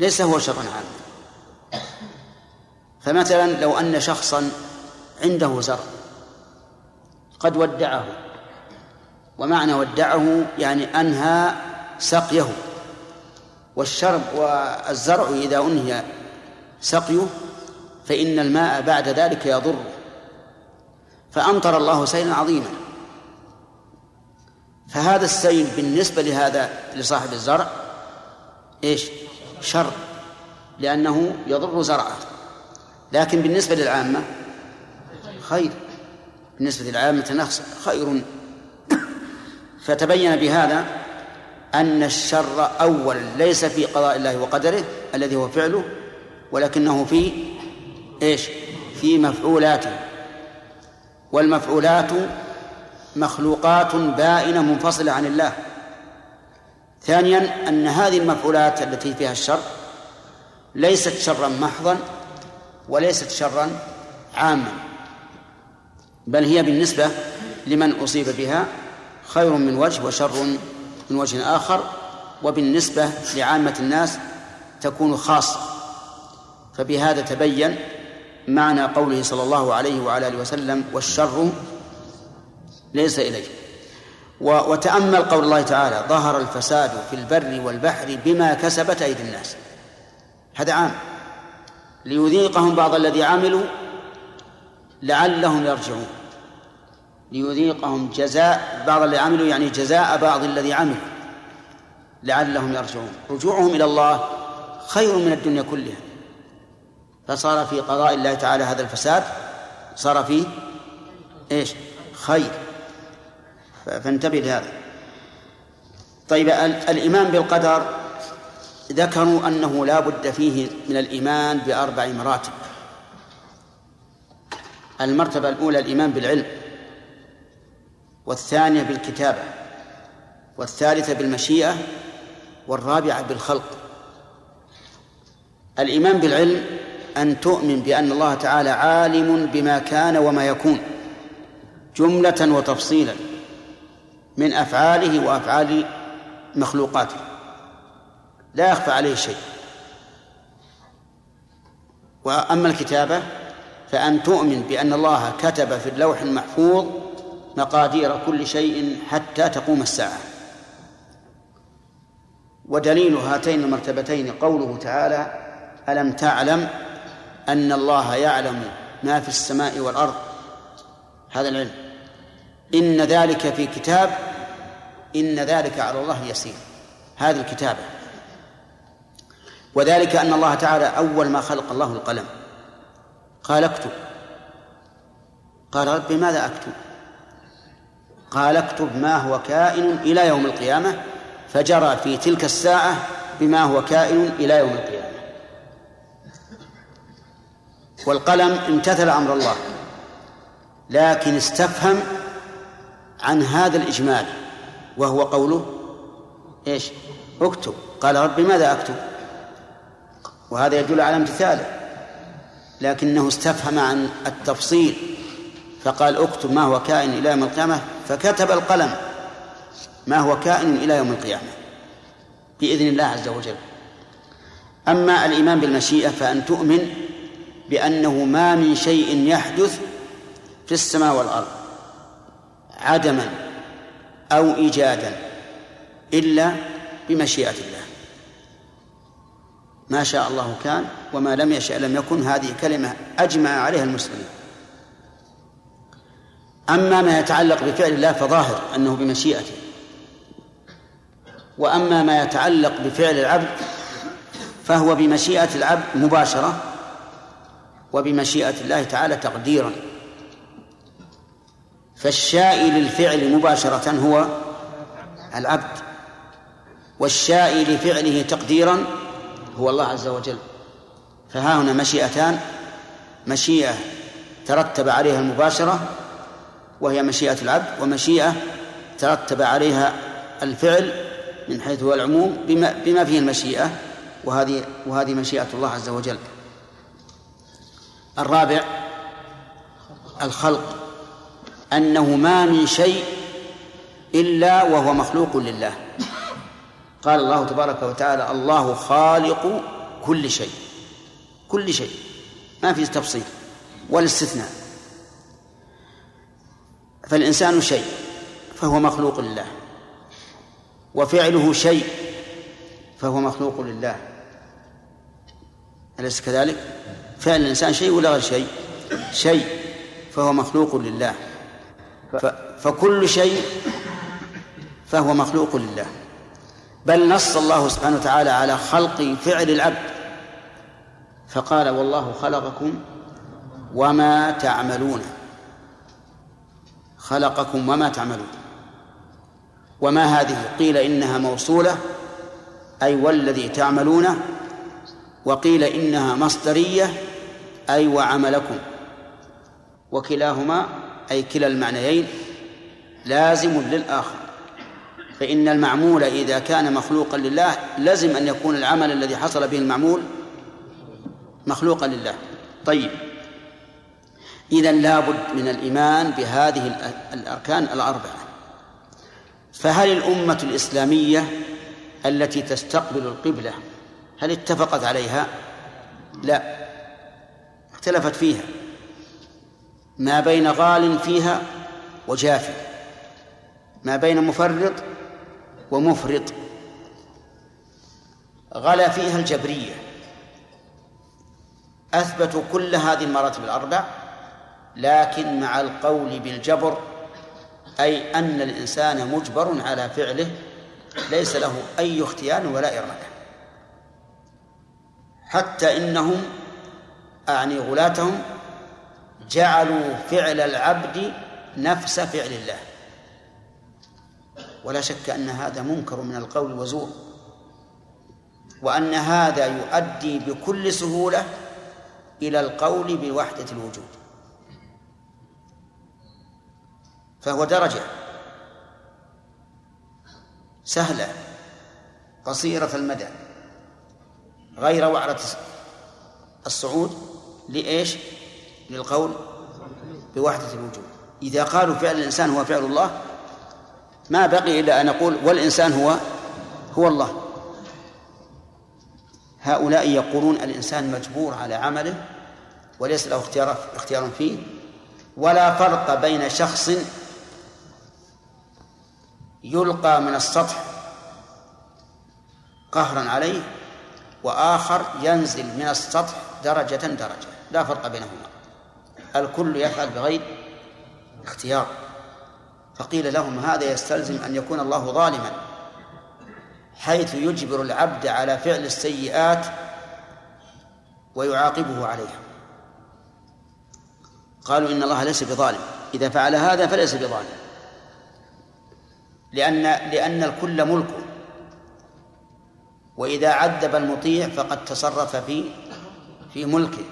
ليس هو شرا عاما. فمثلا لو أن شخصا عنده زرع قد ودعه. ومعنى ودعه يعني أنهى سقيه. والشرب والزرع إذا أنهي سقيه فإن الماء بعد ذلك يضر. فأمطر الله سيلا عظيما. فهذا السيل بالنسبة لهذا لصاحب الزرع إيش؟ شر لأنه يضر زرعه. لكن بالنسبة للعامة خير. بالنسبة للعامة خير. فتبين بهذا أن الشر أولا ليس في قضاء الله وقدره الذي هو فعله ولكنه في إيش؟ في مفعولاته. والمفعولات مخلوقات بائنة منفصلة عن الله. ثانيا أن هذه المفعولات التي فيها الشر ليست شرا محضا وليست شرا عاما. بل هي بالنسبة لمن أصيب بها خير من وجه وشر من وجه آخر وبالنسبة لعامة الناس تكون خاصة. فبهذا تبين معنى قوله صلى الله عليه وعلى آله وسلم والشر ليس إليه وتأمل قول الله تعالى ظهر الفساد في البر والبحر بما كسبت أيدي الناس. هذا عام. ليذيقهم بعض الذي عملوا لعلهم يرجعون. ليذيقهم جزاء بعض الذي عملوا يعني جزاء بعض الذي عملوا. لعلهم يرجعون. رجوعهم إلى الله خير من الدنيا كلها. فصار في قضاء الله تعالى هذا الفساد صار فيه إيش؟ خير. فانتبه لهذا. طيب الإيمان بالقدر ذكروا أنه لا بد فيه من الإيمان بأربع مراتب. المرتبة الأولى الإيمان بالعلم والثانية بالكتابة والثالثة بالمشيئة والرابعة بالخلق. الإيمان بالعلم أن تؤمن بأن الله تعالى عالم بما كان وما يكون جملة وتفصيلا من أفعاله وأفعال مخلوقاته. لا يخفى عليه شيء. وأما الكتابة فأن تؤمن بأن الله كتب في اللوح المحفوظ مقادير كل شيء حتى تقوم الساعة. ودليل هاتين المرتبتين قوله تعالى ألم تعلم أن الله يعلم ما في السماء والأرض؟ هذا العلم. إن ذلك في كتاب إن ذلك على الله يسير. هذه الكتابة. وذلك أن الله تعالى أول ما خلق الله القلم. قال اكتب. قال رب ماذا أكتب؟ قال اكتب ما هو كائن إلى يوم القيامة فجرى في تلك الساعة بما هو كائن إلى يوم القيامة. والقلم امتثل أمر الله لكن استفهم عن هذا الإجمال وهو قوله إيش؟ اكتب. قال ربي ماذا أكتب؟ وهذا يدل على امتثاله. لكنه استفهم عن التفصيل فقال اكتب ما هو كائن إلى يوم القيامة. فكتب القلم ما هو كائن إلى يوم القيامة. بإذن الله عز وجل. أما الإيمان بالمشيئة فأن تؤمن بأنه ما من شيء يحدث في السماء والأرض عدما أو إيجادا إلا بمشيئة الله. ما شاء الله كان وما لم يشأ لم يكن هذه كلمة أجمع عليها المسلمين. أما ما يتعلق بفعل الله فظاهر أنه بمشيئته. وأما ما يتعلق بفعل العبد فهو بمشيئة العبد مباشرة وبمشيئة الله تعالى تقديرا. فالشائي للفعل مباشرة هو العبد والشائي لفعله تقديرا هو الله عز وجل. فها هنا مشيئتان. مشيئة ترتب عليها المباشرة وهي مشيئة العبد ومشيئة ترتب عليها الفعل من حيث هو العموم بما, بما فيه المشيئة وهذه وهذه مشيئة الله عز وجل. الرابع الخلق. أنه ما من شيء إلا وهو مخلوق لله. قال الله تبارك وتعالى الله خالق كل شيء. كل شيء. ما في تفصيل. ولا استثناء فالإنسان شيء فهو مخلوق لله. وفعله شيء فهو مخلوق لله. أليس كذلك؟ فعل الإنسان شيء ولا غير شيء؟ شيء فهو مخلوق لله. فكل شيء فهو مخلوق لله. بل نص الله سبحانه وتعالى على خلق فعل العبد. فقال والله خلقكم وما تعملون. خلقكم وما تعملون. وما هذه؟ قيل إنها موصولة أي والذي تعملونه وقيل إنها مصدرية أي وعملكم. وكلاهما أي كلا المعنيين لازم للآخر. فإن المعمول إذا كان مخلوقا لله لزم أن يكون العمل الذي حصل به المعمول مخلوقا لله. طيب. إذا لابد من الإيمان بهذه الأركان الأربعة. فهل الأمة الإسلامية التي تستقبل القبلة هل اتفقت عليها؟ لا. اختلفت فيها. ما بين غال فيها وجاف ما بين مفرط ومفرط غلا فيها الجبرية. أثبتوا كل هذه المراتب الأربع لكن مع القول بالجبر أي أن الإنسان مجبر على فعله ليس له أي اختيار ولا إرادة. حتى إنهم أعني غلاتهم جعلوا فعل العبد نفس فعل الله. ولا شك أن هذا منكر من القول وزور وأن هذا يؤدي بكل سهولة إلى القول بوحدة الوجود فهو درجة سهلة قصيرة المدى غير وعرة الصعود لإيش؟ للقول بوحدة الوجود إذا قالوا فعل الإنسان هو فعل الله ما بقي إلا أن نقول والإنسان هو هو الله. هؤلاء يقولون الإنسان مجبور على عمله وليس له اختيار اختيار فيه ولا فرق بين شخص يلقى من السطح قهرا عليه وآخر ينزل من السطح درجة درجة. لا فرق بينهما. الكل يفعل بغير اختيار. فقيل لهم هذا يستلزم أن يكون الله ظالما حيث يجبر العبد على فعل السيئات ويعاقبه عليها. قالوا إن الله ليس بظالم. إذا فعل هذا فليس بظالم. لأن لأن الكل ملكه وإذا عذب المطيع فقد تصرف في في ملكه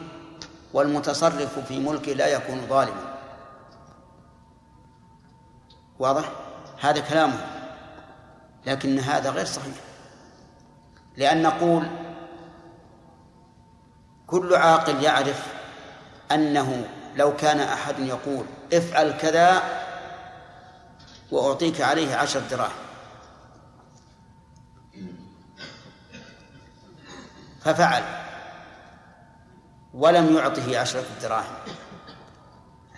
والمتصرف في ملكه لا يكون ظالما. واضح؟ هذا كلامه. لكن هذا غير صحيح. لأن نقول كل عاقل يعرف أنه لو كان أحد يقول افعل كذا وأعطيك عليه عشر دراهم. ففعل. ولم يعطه عشرة دراهم.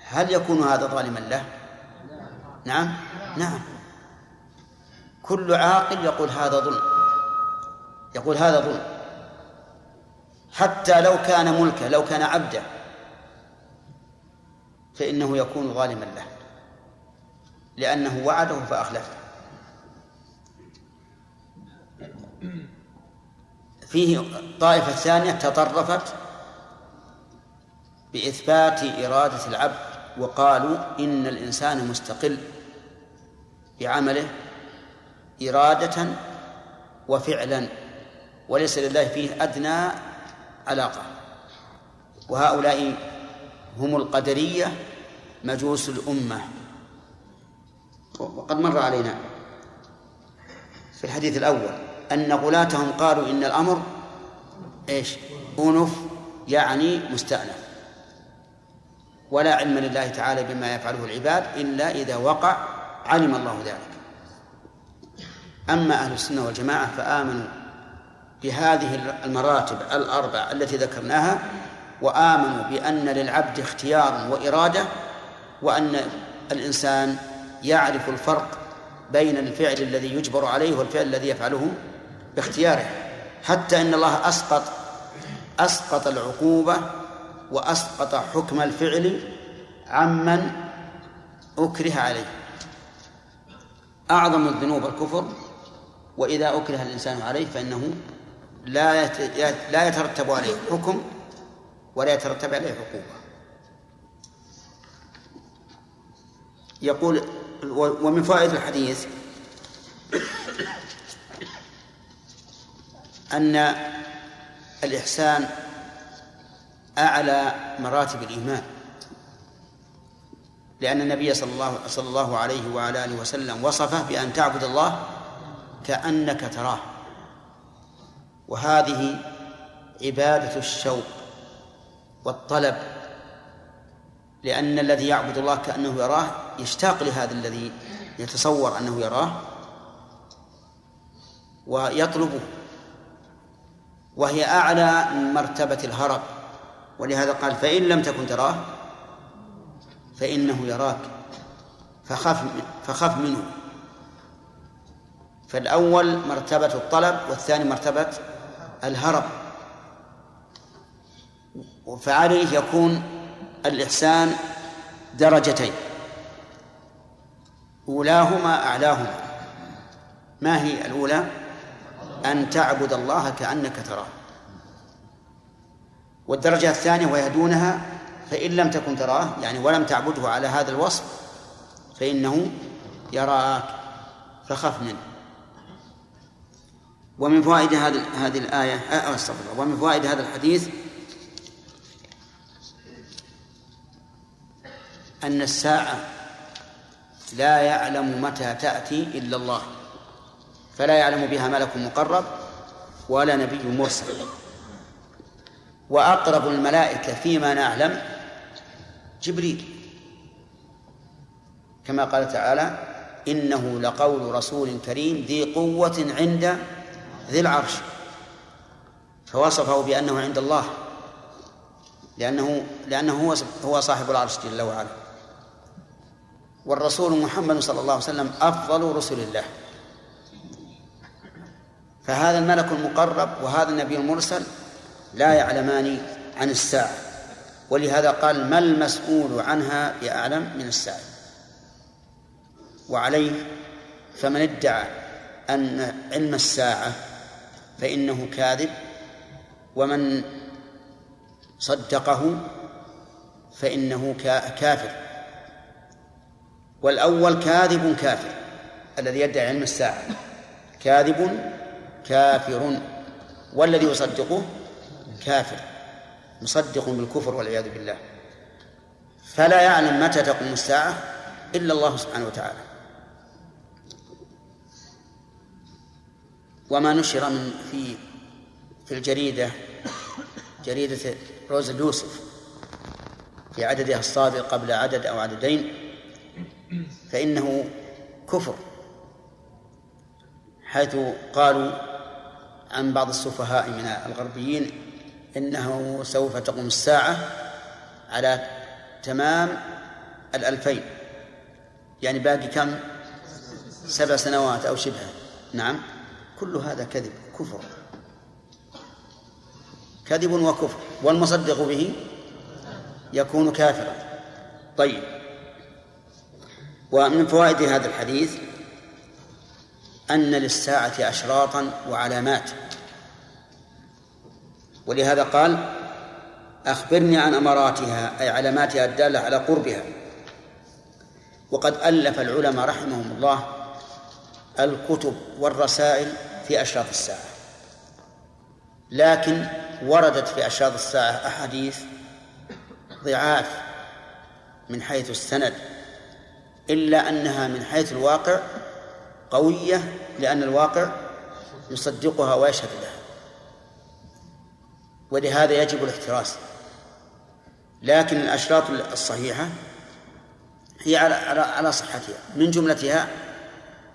هل يكون هذا ظالما له؟ نعم نعم. كل عاقل يقول هذا ظلم. يقول هذا ظلم. حتى لو كان ملكه لو كان عبدا فإنه يكون ظالما له. لأنه وعده فأخلفه. فيه طائفة ثانية تطرفت بإثبات إرادة العبد وقالوا إن الإنسان مستقل. بعمله إرادة وفعلا وليس لله فيه أدنى علاقة. وهؤلاء هم القدرية مجوس الأمة. وقد مر علينا في الحديث الأول أن غلاتهم قالوا إن الأمر إيش؟ أنف يعني مستأنف. ولا علم لله تعالى بما يفعله العباد إلا إذا وقع علم الله ذلك. أما أهل السنة والجماعة فآمنوا بهذه المراتب الأربع التي ذكرناها وآمنوا بأن للعبد اختيار وإرادة وأن الإنسان يعرف الفرق بين الفعل الذي يجبر عليه والفعل الذي يفعله باختياره. حتى إن الله أسقط أسقط العقوبة وأسقط حكم الفعل عمن أكره عليه. أعظم الذنوب الكفر وإذا أكره الإنسان عليه فإنه لا لا يترتب عليه حكم ولا يترتب عليه عقوبة. يقول ومن فوائد الحديث أن الإحسان أعلى مراتب الإيمان. لأن النبي صلى الله صلى الله عليه وعلى آله وسلم وصفه بأن تعبد الله كأنك تراه. وهذه عبادة الشوق والطلب لأن الذي يعبد الله كأنه يراه يشتاق لهذا الذي يتصور أنه يراه ويطلبه وهي أعلى من مرتبة الهرب. ولهذا قال فإن لم تكن تراه فإنه يراك فخف فخف منه. فالأول مرتبة الطلب والثاني مرتبة الهرب. فعليه يكون الإحسان درجتين. أولاهما أعلاهما. ما هي الأولى؟ أن تعبد الله كأنك تراه. والدرجة الثانية وهي دونها فإن لم تكن تراه يعني ولم تعبده على هذا الوصف فإنه يراك فخف منه. ومن فوائد هذه هذه الآية آه، أستغفر الله. ومن فوائد هذا الحديث أن الساعة لا يعلم متى تأتي إلا الله. فلا يعلم بها ملك مقرب ولا نبي مرسل. وأقرب الملائكة فيما نعلم جبريل. كما قال تعالى إنه لقول رسول كريم ذي قوة عند ذي العرش. فوصفه بأنه عند الله. لأنه لأنه هو صاحب العرش جل وعلا. والرسول محمد صلى الله عليه وسلم أفضل رسل الله. فهذا الملك المقرب وهذا النبي المرسل لا يعلمان عن الساعة. ولهذا قال ما المسؤول عنها بأعلم من الساعة وعليه فمن ادعى أن علم الساعة فإنه كاذب ومن صدقه فإنه كافر. والأول كاذب كافر الذي يدعي علم الساعة. كاذب كافر والذي يصدقه كافر. مصدق بالكفر والعياذ بالله. فلا يعلم متى تقوم الساعة إلا الله سبحانه وتعالى. وما نشر من في في الجريدة جريدة روز يوسف في عددها الصادق قبل عدد أو عددين فإنه كفر حيث قالوا عن بعض السفهاء من الغربيين إنه سوف تقوم الساعة على تمام الألفين. يعني باقي كم؟ سبع سنوات أو شبه نعم. كل هذا كذب كفر. كذب وكفر. والمصدق به يكون كافرا. طيب. ومن فوائد هذا الحديث أن للساعة أشراطا وعلامات. ولهذا قال أخبرني عن أماراتها أي علاماتها الدالة على قربها. وقد ألف العلماء رحمهم الله الكتب والرسائل في أشراط الساعة. لكن وردت في أشراط الساعة أحاديث ضعاف من حيث السند إلا أنها من حيث الواقع قوية لأن الواقع يصدقها ويشهد لها ولهذا يجب الاحتراس. لكن الأشراط الصحيحة هي على على صحتها. من جملتها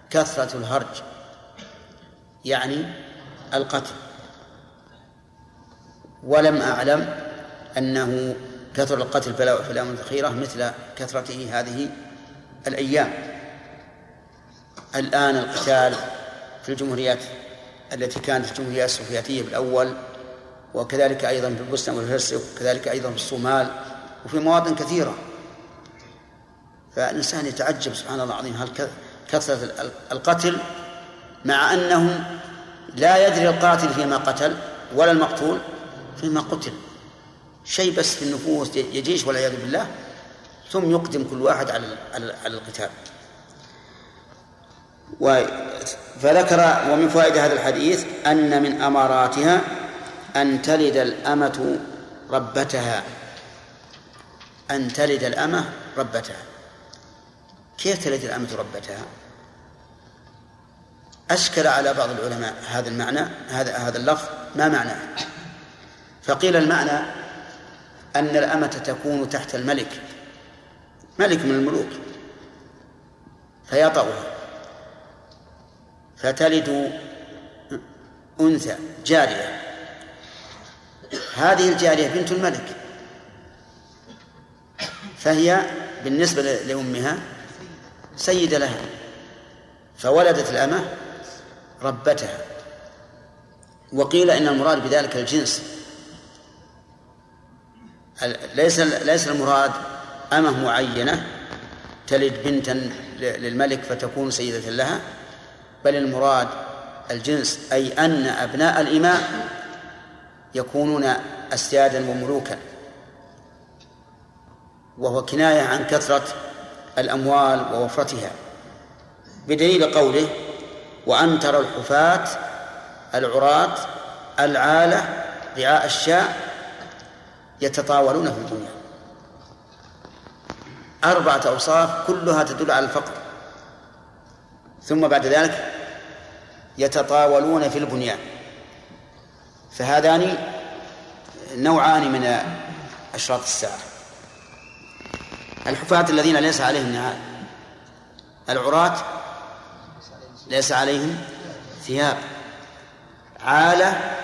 كثرة الهرج يعني القتل. ولم أعلم أنه كثر القتل في الأيام الأخيرة مثل كثرته هذه الأيام. الآن القتال في الجمهوريات التي كانت الجمهورية السوفيتية بالأول وكذلك أيضا في البوسنة والهرسك وكذلك أيضا في الصومال وفي مواطن كثيرة. فالإنسان يتعجب سبحان الله العظيم هل كثرة القتل مع أنه لا يدري القاتل فيما قتل ولا المقتول فيما قتل. شيء بس في النفوس يجيش والعياذ بالله ثم يقدم كل واحد على على القتال. فذكر ومن فوائد هذا الحديث أن من أماراتها أن تلد الأمة ربتها أن تلد الأمة ربتها كيف تلد الأمة ربتها؟ أشكل على بعض العلماء هذا المعنى هذا هذا اللفظ ما معناه؟ فقيل المعنى أن الأمة تكون تحت الملك ملك من الملوك فيطأها فتلد أنثى جارية هذه الجارية بنت الملك. فهي بالنسبة لأمها سيدة لها فولدت الأمة ربتها. وقيل إن المراد بذلك الجنس. ليس ليس المراد أمة معينة تلد بنتا للملك فتكون سيدة لها بل المراد الجنس أي أن أبناء الإماء يكونون أسيادا وملوكا. وهو كناية عن كثرة الأموال ووفرتها. بدليل قوله وأن ترى الحفاة العراة العالة رعاء الشاء يتطاولون في الدنيا. أربعة أوصاف كلها تدل على الفقر. ثم بعد ذلك يتطاولون في البنيان. فهذان نوعان من أشراط الساعة. الحفاة الذين ليس عليهم نعال العراة ليس عليهم ثياب. عالة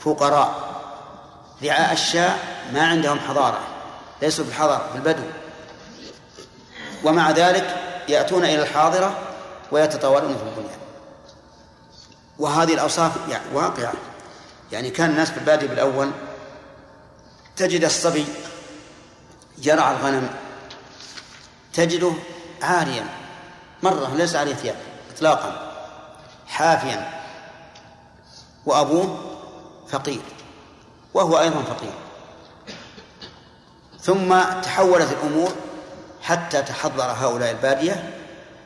فقراء. رعاء الشاء ما عندهم حضارة. ليسوا بالحضارة في البدو. ومع ذلك يأتون إلى الحاضرة ويتطاولون في البنيان. وهذه الأوصاف يعني واقعة. يعني كان الناس في البادية بالأول تجد الصبي يرعى الغنم تجده عاريا مرة ليس عليه ثياب إطلاقا حافيا وأبوه فقير وهو أيضا فقير. ثم تحولت الأمور حتى تحضر هؤلاء البادية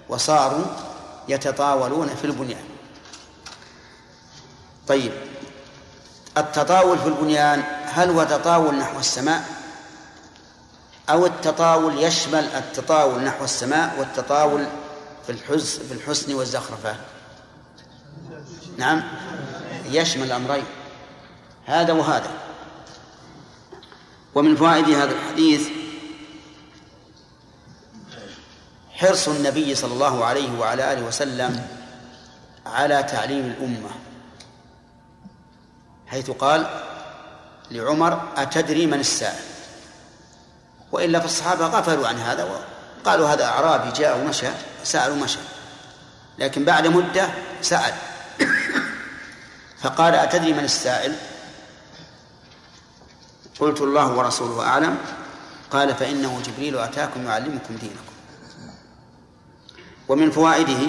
وصاروا يتطاولون في البنيان. طيب. التطاول في البنيان هل هو تطاول نحو السماء؟ أو التطاول يشمل التطاول نحو السماء والتطاول في الحسن في الحسن والزخرفة. نعم يشمل الأمرين. هذا وهذا. ومن فوائد هذا الحديث حرص النبي صلى الله عليه وعلى آله وسلم على تعليم الأمة. حيث قال لعمر أتدري من السائل؟ وإلا فالصحابة غفلوا عن هذا وقالوا هذا أعرابي جاء ومشى سأل ومشى. لكن بعد مدة سأل. فقال أتدري من السائل؟ قلت الله ورسوله أعلم. قال فإنه جبريل أتاكم يعلمكم دينكم. ومن فوائده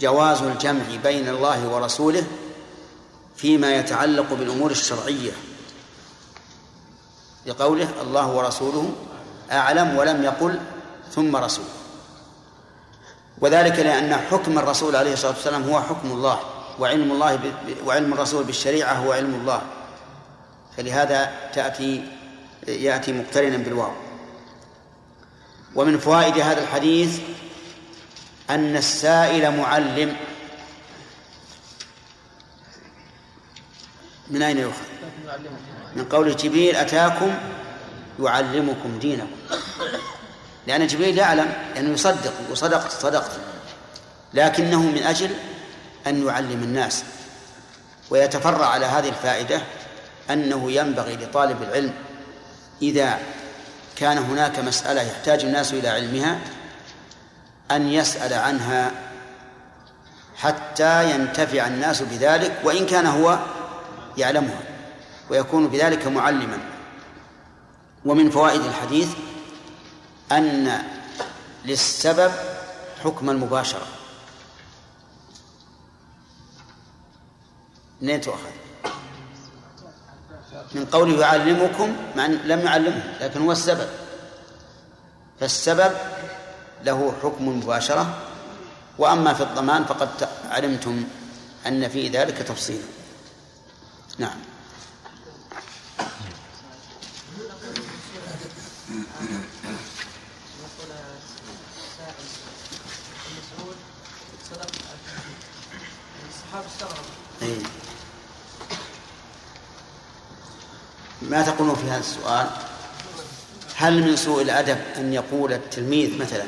جواز الجمع بين الله ورسوله فيما يتعلق بالأمور الشرعية. لقوله الله ورسوله أعلم ولم يقل ثم رسول. وذلك لأن حكم الرسول عليه الصلاة والسلام هو حكم الله وعلم الله ب... وعلم الرسول بالشريعة هو علم الله. فلهذا تأتي يأتي مقترنا بالواو. ومن فوائد هذا الحديث أن السائل معلم. من أين يؤخذ؟ من قول جبريل أتاكم يعلمكم دينكم. لأن جبريل يعلم أنه يصدق وصدقت صدقت لكنه من أجل أن يعلم الناس. ويتفرع على هذه الفائدة أنه ينبغي لطالب العلم إذا كان هناك مسألة يحتاج الناس إلى علمها أن يسأل عنها حتى ينتفع الناس بذلك وإن كان هو يعلمها ويكون بذلك معلما. ومن فوائد الحديث أن للسبب حكم المباشرة. منين تؤخذ؟ من قوله يعلمكم مع أن لم يعلمهم لكن هو السبب. فالسبب له حكم المباشرة وأما في الضمان فقد علمتم أن في ذلك تفصيلا. نعم. أي. ما تقولون في هذا السؤال؟ هل من سوء الأدب أن يقول التلميذ مثلا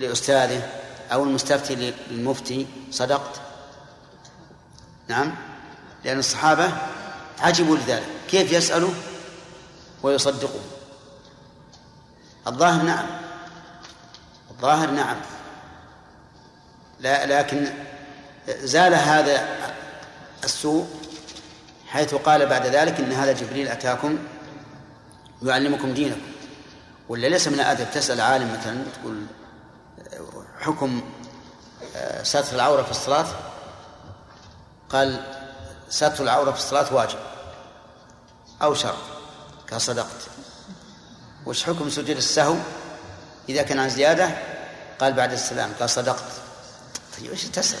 لأستاذه أو المستفتي للمفتي صدقت؟ نعم. لأن الصحابة عجبوا لذلك. كيف يسألوا؟ ويصدقوا. الظاهر نعم. الظاهر نعم. لا لكن زال هذا السوء حيث قال بعد ذلك إن هذا جبريل أتاكم يعلمكم دينكم. ولا ليس من الأدب تسأل عالم مثلا تقول حكم آه، ستر العورة في الصلاة؟ قال ستر العورة في الصلاة واجب. أو شرط قال صدقت وش حكم سجود السهو؟ إذا كان عن زيادة قال بعد السلام قال صدقت طيب إيش تسأل؟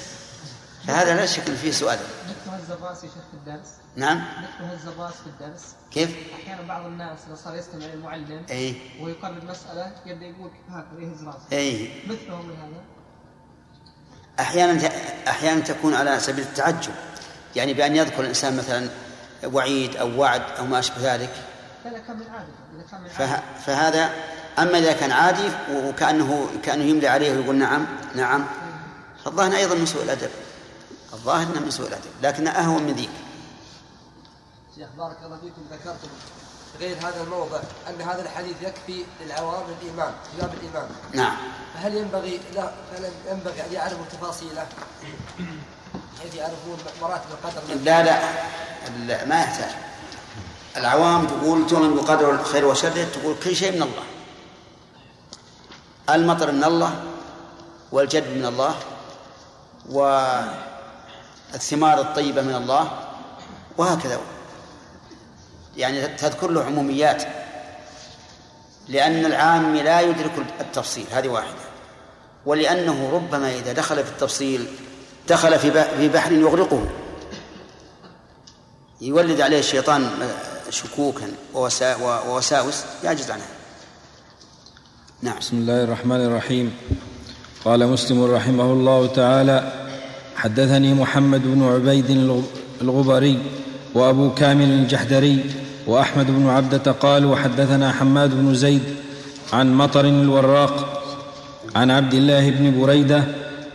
فهذا لا شك فيه سؤال. نكتب الرأس يا شيخ في الدرس. نعم. نكتب الرأس في الدرس. كيف؟ أحيانا بعض الناس اذا صار يستمع للمعلم اي ويقرر مسألة يبدأ يقول هكذا يهز راسه اي مثلهم لهذا أحيانا أحيانا تكون على سبيل التعجب. يعني بأن يذكر الإنسان مثلا وعيد أو وعد أو ما أشبه ذلك. لا لا كان من عادي إذا كان من فه... عادي. فهذا أما إذا كان عادي وكأنه كأنه يملي عليه ويقول نعم نعم. فالظاهر أيضا من سوء الأدب. الظاهر أنه من سوء الأدب لكن أهون من ذيك. شيخ بارك الله فيكم. ذكرتم غير هذا الموضع أن هذا الحديث يكفي للعوام الإيمان في باب الإيمان. نعم. فهل ينبغي لا فهل ينبغي أن يعرفوا تفاصيله يعرفون مراتب القدر لا لا, لا ما يحتاج. العوام تقول تؤمن بقدر الخير وشره تقول كل شيء من الله. المطر من الله والجد من الله والثمار الطيبة من الله وهكذا. يعني تذكر له عموميات لأن العام لا يدرك التفصيل هذه واحدة. ولأنه ربما إذا دخل في التفصيل دخل في بحر يغرقه. يولد عليه الشيطان شكوكا ووساوس يعجز عنها نعم. بسم الله الرحمن الرحيم. قال مسلم رحمه الله تعالى حدثني محمد بن عبيد الغبري وأبو كامل الجحدري وأحمد بن عبدة قال وحدثنا حماد بن زيد عن مطر الوراق عن عبد الله بن بريدة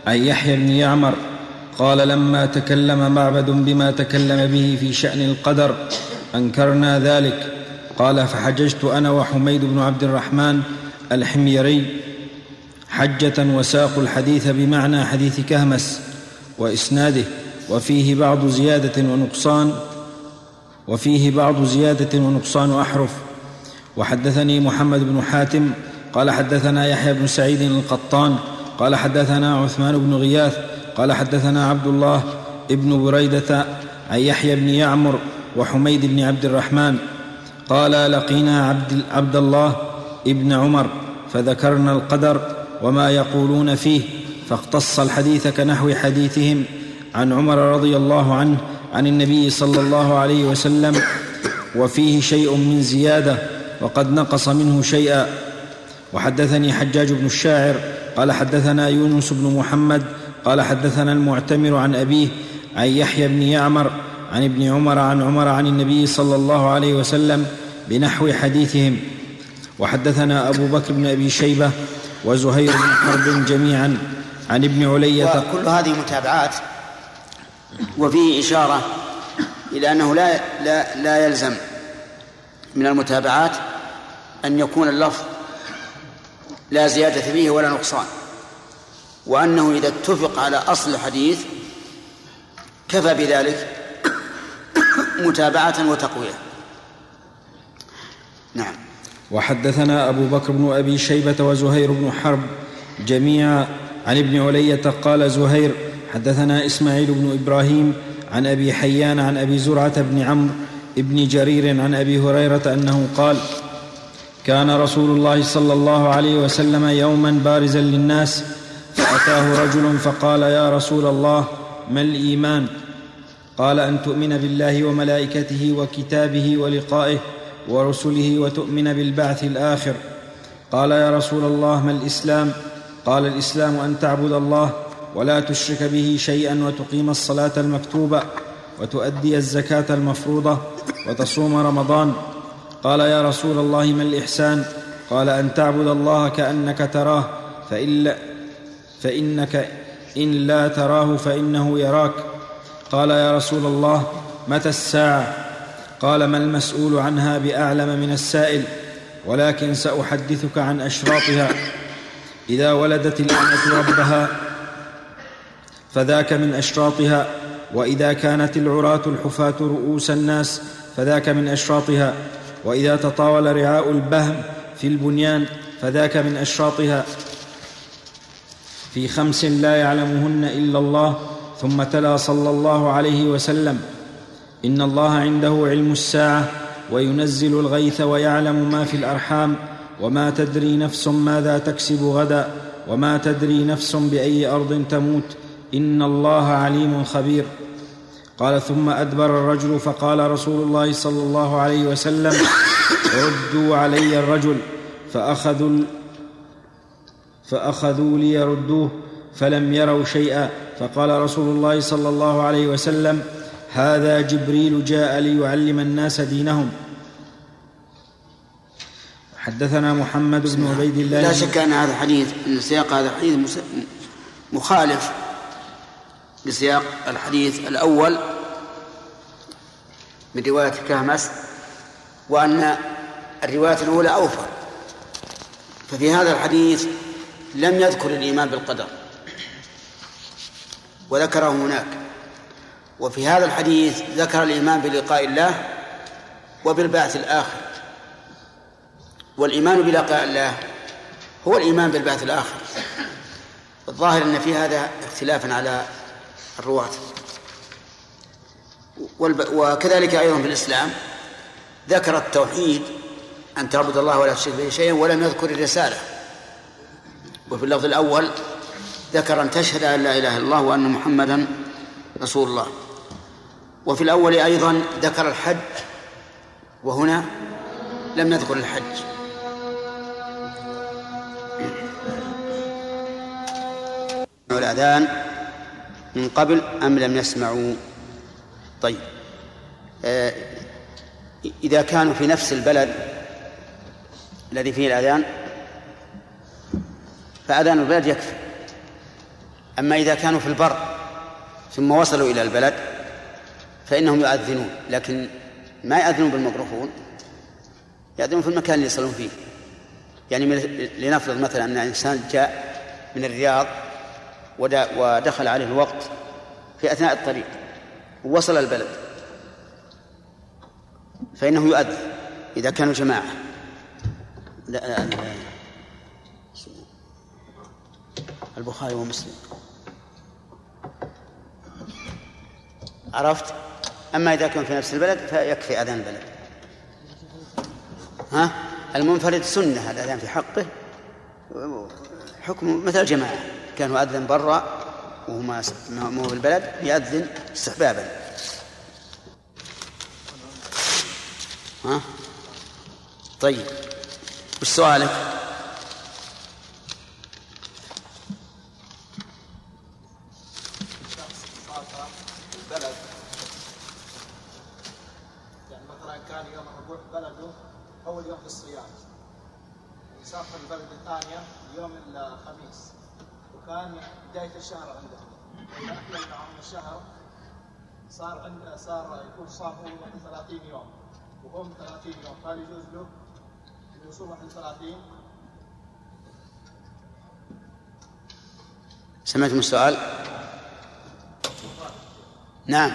عن يحيى بن يعمر قال لما تكلم معبد بما تكلم به في شأن القدر أنكرنا ذلك. قال فحججت أنا وحميد بن عبد الرحمن الحميري حجة وساقوا الحديث بمعنى حديث كهمس وإسناده وفيه بعض زيادة ونقصان وفيه بعض زيادة ونقصان أحرف. وحدثني محمد بن حاتم قال حدثنا يحيى بن سعيد القطان قال حدثنا عثمان بن غياث قال حدثنا عبد الله ابن بريدة عن يحيى بن يعمر وحميد بن عبد الرحمن قال لقينا عبد, عبد الله ابن عمر فذكرنا القدر وما يقولون فيه فاقتص الحديث كنحو حديثهم عن عمر رضي الله عنه عن النبي صلى الله عليه وسلم وفيه شيء من زيادة وقد نقص منه شيئا. وحدثني حجاج بن الشاعر قال حدثنا يونس بن محمد قال حدثنا المعتمر عن أبيه عن يحيى بن يعمر عن ابن عمر عن عمر عن النبي صلى الله عليه وسلم بنحو حديثهم. وحدثنا أبو بكر بن أبي شيبة وزهير بن حرب جميعا عن ابن علية. وكل هذه متابعات وفيه إشارة إلى أنه لا لا لا يلزم من المتابعات أن يكون اللفظ لا زيادة فيه ولا نقصان. وأنه إذا اتفق على أصل الحديث كفى بذلك متابعة وتقوية. نعم. وحدثنا أبو بكر بن أبي شيبة وزهير بن حرب جميعا عن ابن علية قال زهير حدثنا إسماعيل بن إبراهيم عن أبي حيان عن أبي زرعة بن عمرو بن جرير عن أبي هريرة أنه قال كان رسول الله صلى الله عليه وسلم يوما بارزا للناس فأتاه رجل فقال يا رسول الله ما الإيمان؟ قال أن تؤمن بالله وملائكته وكتابه ولقائه ورسله وتؤمن بالبعث الآخر. قال يا رسول الله ما الإسلام؟ قال الإسلام أن تعبد الله ولا تشرك به شيئا وتقيم الصلاة المكتوبة وتؤدي الزكاة المفروضة وتصوم رمضان. قال يا رسول الله ما الإحسان؟ قال أن تعبد الله كأنك تراه فإن فإنك إن لا تراه فإنه يراك. قال يا رسول الله متى الساعة؟ قال ما المسؤول عنها بأعلم من السائل ولكن سأحدثك عن أشراطها. إذا ولدت الأمة ربها فذاك من أشراطها. وإذا كانت العراة الحفاة رؤوس الناس فذاك من أشراطها. وإذا تطاول رعاء البهم في البنيان فذاك من أشراطها. في خمس لا يعلمهن إلا الله ثم تلا صلى الله عليه وسلم. إن الله عنده علم الساعة وينزل الغيث ويعلم ما في الأرحام وما تدري نفس ماذا تكسب غدا وما تدري نفس بأي أرض تموت. إن الله عليم خبير. قال ثم أدبر الرجل فقال رسول الله صلى الله عليه وسلم ردوا علي الرجل فأخذوا فأخذوا ليردوه فلم يروا شيئا. فقال رسول الله صلى الله عليه وسلم هذا جبريل جاء ليعلم الناس دينهم. حدثنا محمد بن عبيد الله. لا شك أن هذا الحديث أن سياق هذا الحديث مخالف لسياق الحديث الأول من رواية كهمس وأن الرواية الأولى أوفر ففي هذا الحديث لم يذكر الإيمان بالقدر. وذكره هناك. وفي هذا الحديث ذكر الإيمان بلقاء الله وبالبعث الآخر. والإيمان بلقاء الله هو الإيمان بالبعث الآخر. الظاهر أن في هذا اختلافا على الرواة. وكذلك أيضا في الإسلام ذكر التوحيد أن تعبد الله ولا تشرك به شيئا ولم يذكر الرسالة. وفي اللفظ الأول ذكر أن تشهد أن لا إله إلا الله وأن محمدا رسول الله. وفي الأول أيضا ذكر الحج وهنا لم يذكر الحج. الأذان من قبل أم لم يسمعوا؟ طيب. آه إذا كانوا في نفس البلد الذي فيه الأذان فأذان البلد يكفي. أما إذا كانوا في البر ثم وصلوا إلى البلد فإنهم يؤذنون لكن ما يأذنون بالميكروفون يأذنون في المكان اللي يصلون فيه. يعني لنفرض مثلا أن إنسان جاء من الرياض ودخل عليه الوقت في أثناء الطريق ووصل البلد. فإنه يؤذن إذا كانوا جماعة. لا لا لا. البخاري ومسلم. عرفت؟ أما إذا كان في نفس البلد فيكفي أذان البلد. ها؟ المنفرد سنة الأذان في حقه. حكم مثل الجماعة. كان يؤذن برا وهو ما هو في البلد يأذن استحبابا. ها؟ طيب وش سؤالك؟ بلد يعني مثلا كان يوم بلده يوم في الصيام سافر البلد الثانية يوم الخميس وكان بداية الشهر عندهم وإذا أكمل معهم الشهر صار عند صار يكون صام هو 31 يوم. وهم 30 يوم. هل يجوز له أن يصوم 31 سمعتم السؤال؟ نعم.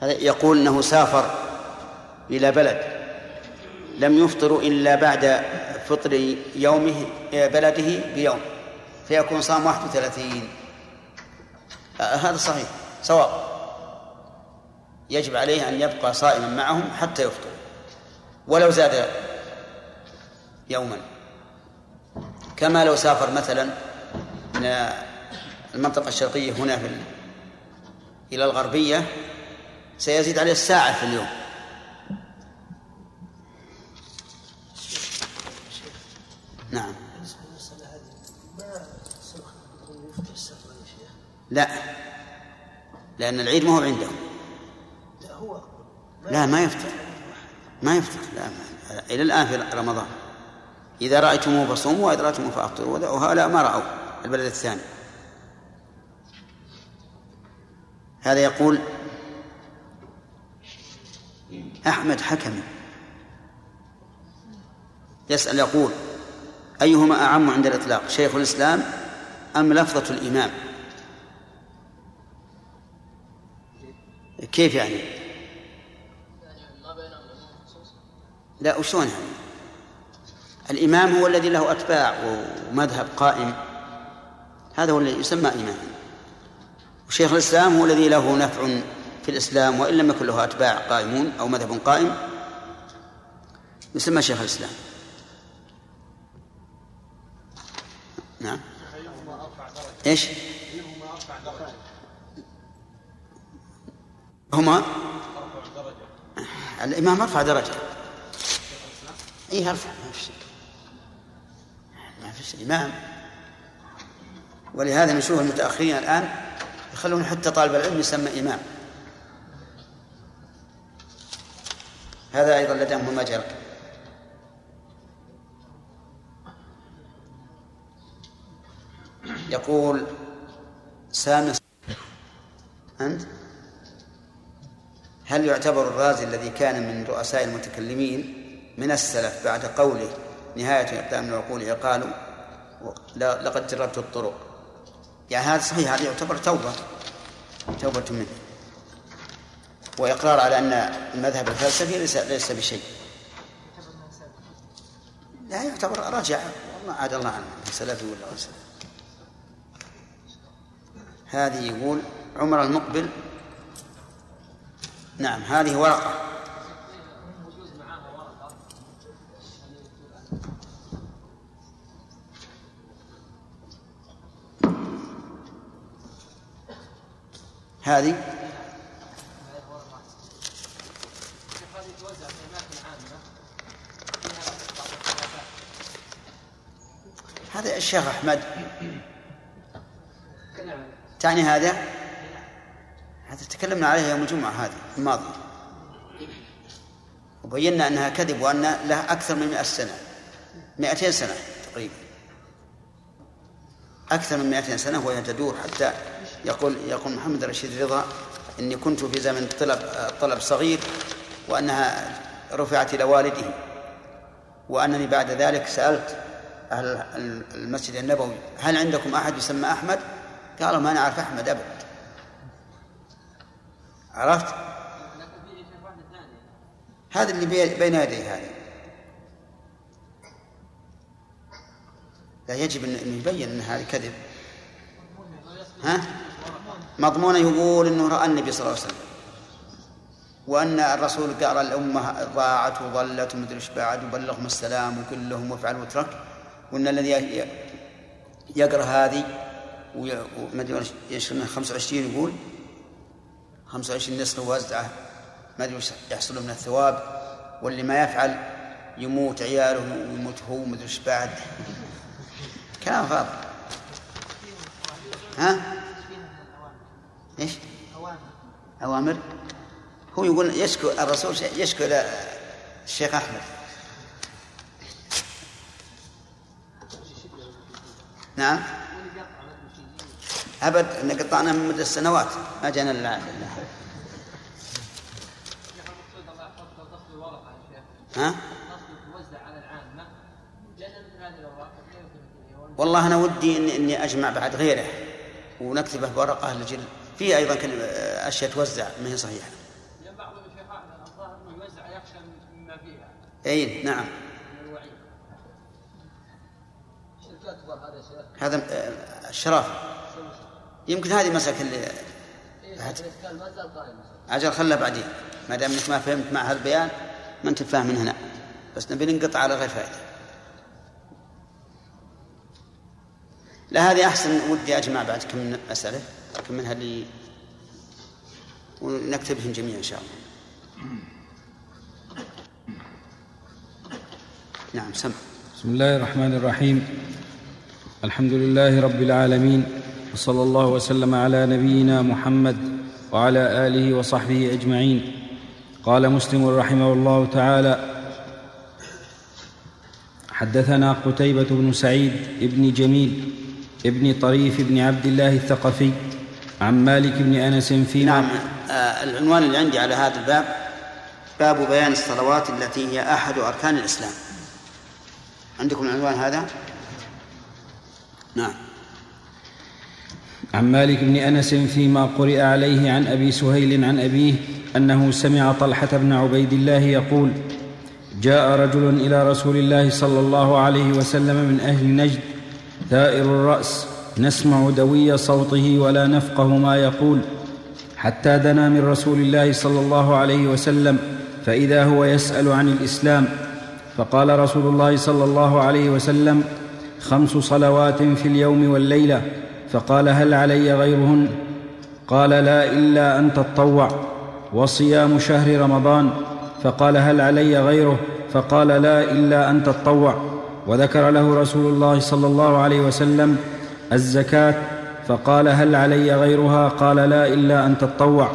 هذا يقول إنه سافر إلى بلد لم يفطر إلا بعد فطر يومه بلده بيوم. فيكون صام 31 آه، هذا صحيح. صواب. يجب عليه أن يبقى صائما معهم حتى يفطر. ولو زاد يوما. كما لو سافر مثلا من المنطقة الشرقية هنا في إلى الغربية سيزيد عليه الساعة في اليوم. نعم. لا. لأن العيد ما هو عندهم. لا ما يفتح. ما يفتح. لا إلى الآن في رمضان. إذا رأيتموه فصوموا وإذا رأيتموه فأفطروا. وهؤلاء ما رأوا البلد الثاني. هذا يقول أحمد حكمي. يسأل يقول أيهما أعم عند الإطلاق شيخ الإسلام أم لفظة الإمام؟ كيف يعني؟ لا وشون يعني؟ الإمام هو الذي له أتباع ومذهب قائم. هذا هو الذي يسمى إماما وشيخ الإسلام هو الذي له نفع في الإسلام وإن لم يكن له أتباع قائمون أو مذهب قائم يسمى شيخ الإسلام. نعم. إيش؟ هما؟ الإمام أرفع درجة. إيه أرفع. ما في شيء. ما في شيء. إمام. ولهذا نشوف المتأخرين الآن يخلون حتى طالب العلم يسمى إمام. هذا أيضا لديهم مجرى يقول سامي أنت؟ هل يعتبر الرازي الذي كان من رؤساء المتكلمين من السلف بعد قوله نهاية إقدام العقول عقال لقد جربت الطرق؟ يعني هذا صحيح هذا يعتبر توبة توبة منه. وإقرار على أن المذهب الفلسفي ليس ليس بشيء. لا يعتبر رجع والله عاد الله عنه سلفي ولا غير سلفي. هذه يقول عمر المقبل نعم هذه ورقة. هذه؟ هذا الشيخ أحمد. تعني هذا؟ هذا تكلمنا عليه يوم الجمعة هذه الماضية وبينا أنها كذب وأن لها أكثر من مئة سنة. مئتين سنة تقريبا. أكثر من مئتين سنة وهي تدور حتى يقول يقول محمد رشيد رضا إني كنت في زمن طلب طلب صغير وأنها رفعت إلى والده. وأنني بعد ذلك سألت أهل المسجد النبوي هل عندكم أحد يسمى أحمد؟ قالوا ما نعرف أحمد أبدا. عرفت؟ هذا اللي بين يديه هذا لا يجب أن يبين أن هذا كذب ها؟ مضمونه يقول إنه رأى النبي صلى الله عليه وسلم وأن الرسول قال الأمة ضاعت وضلت ومدري إيش بعد وبلغهم السلام وقل لهم وافعل واترك وإن الذي يقرأ هذه وما ادري 25 يقول 25 نسخه وزعه ما أدري يحصل من الثواب. واللي ما يفعل يموت عياله ويموت هو ما إيش بعد. كلام فاضي. ها؟ إيش؟ أوامر. أوامر هو يقول يشكو الرسول يشكو إلى الشيخ أحمد. نعم. أبد أن قطعنا من مدة السنوات ما جانا إلا ها؟ والله أنا ودي إني, إني أجمع بعد غيره ونكتبه بورقة لجل فيه أيضا أشياء توزع ما هي صحيحة. بعض الشيخ الظاهر انه يوزع يخشى مما فيها أي نعم. من الوعيد شرك اكبر هذا آه، الشرافة يمكن هذه مسألة اللي إيه، أجل خلها بعدين. ما دام إنك ما فهمت مع هالبيان ما أنت فاهم من هنا. بس نبي ننقطع على غير فائدة. لا هذه أحسن ودي أجمع بعد كم من مساله كم منها اللي ونكتبهم جميعا إن شاء الله. نعم سم. بسم الله الرحمن الرحيم. الحمد لله رب العالمين وصلى الله وسلم على نبينا محمد وعلى آله وصحبه أجمعين. قال مسلم رحمه الله تعالى حدثنا قتيبة بن سعيد بن جميل ابن طريف بن عبد الله الثقفي عن مالك بن أنس في نعم آه العنوان اللي عندي على هذا الباب باب بيان الصلوات التي هي أحد أركان الإسلام. عندكم العنوان هذا؟ نعم. عن مالك بن أنس فيما قرئ عليه عن أبي سهيل عن أبيه أنه سمع طلحة بن عبيد الله يقول جاء رجل إلى رسول الله صلى الله عليه وسلم من أهل نجد ثائر الرأس نسمع دوي صوته ولا نفقه ما يقول حتى دنا من رسول الله صلى الله عليه وسلم فإذا هو يسأل عن الإسلام فقال رسول الله صلى الله عليه وسلم خمس صلوات في اليوم والليلة فقال هل علي غيرهن؟ قال لا إلا أن تطوع. وصيام شهر رمضان فقال هل علي غيره؟ فقال لا إلا أن تطوع. وذكر له رسول الله صلى الله عليه وسلم الزكاة فقال هل علي غيرها؟ قال لا إلا أن تطوع.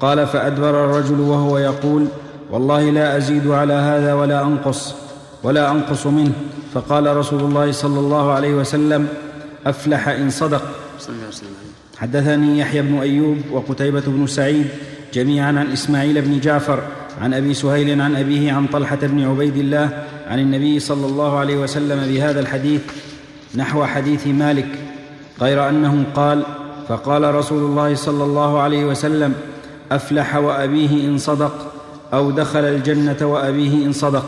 قال فأدبر الرجل وهو يقول والله لا أزيد على هذا ولا أنقص ولا أنقص منه. فقال رسول الله صلى الله عليه وسلم أفلح إن صدق. حدثني يحيى بن أيوب وقتيبة بن سعيد جميعا عن إسماعيل بن جعفر عن أبي سهيل عن أبيه عن طلحة بن عبيد الله عن النبي صلى الله عليه وسلم بهذا الحديث نحو حديث مالك غير انه قال فقال رسول الله صلى الله عليه وسلم أفلح وأبيه إن صدق أو دخل الجنة وأبيه إن صدق.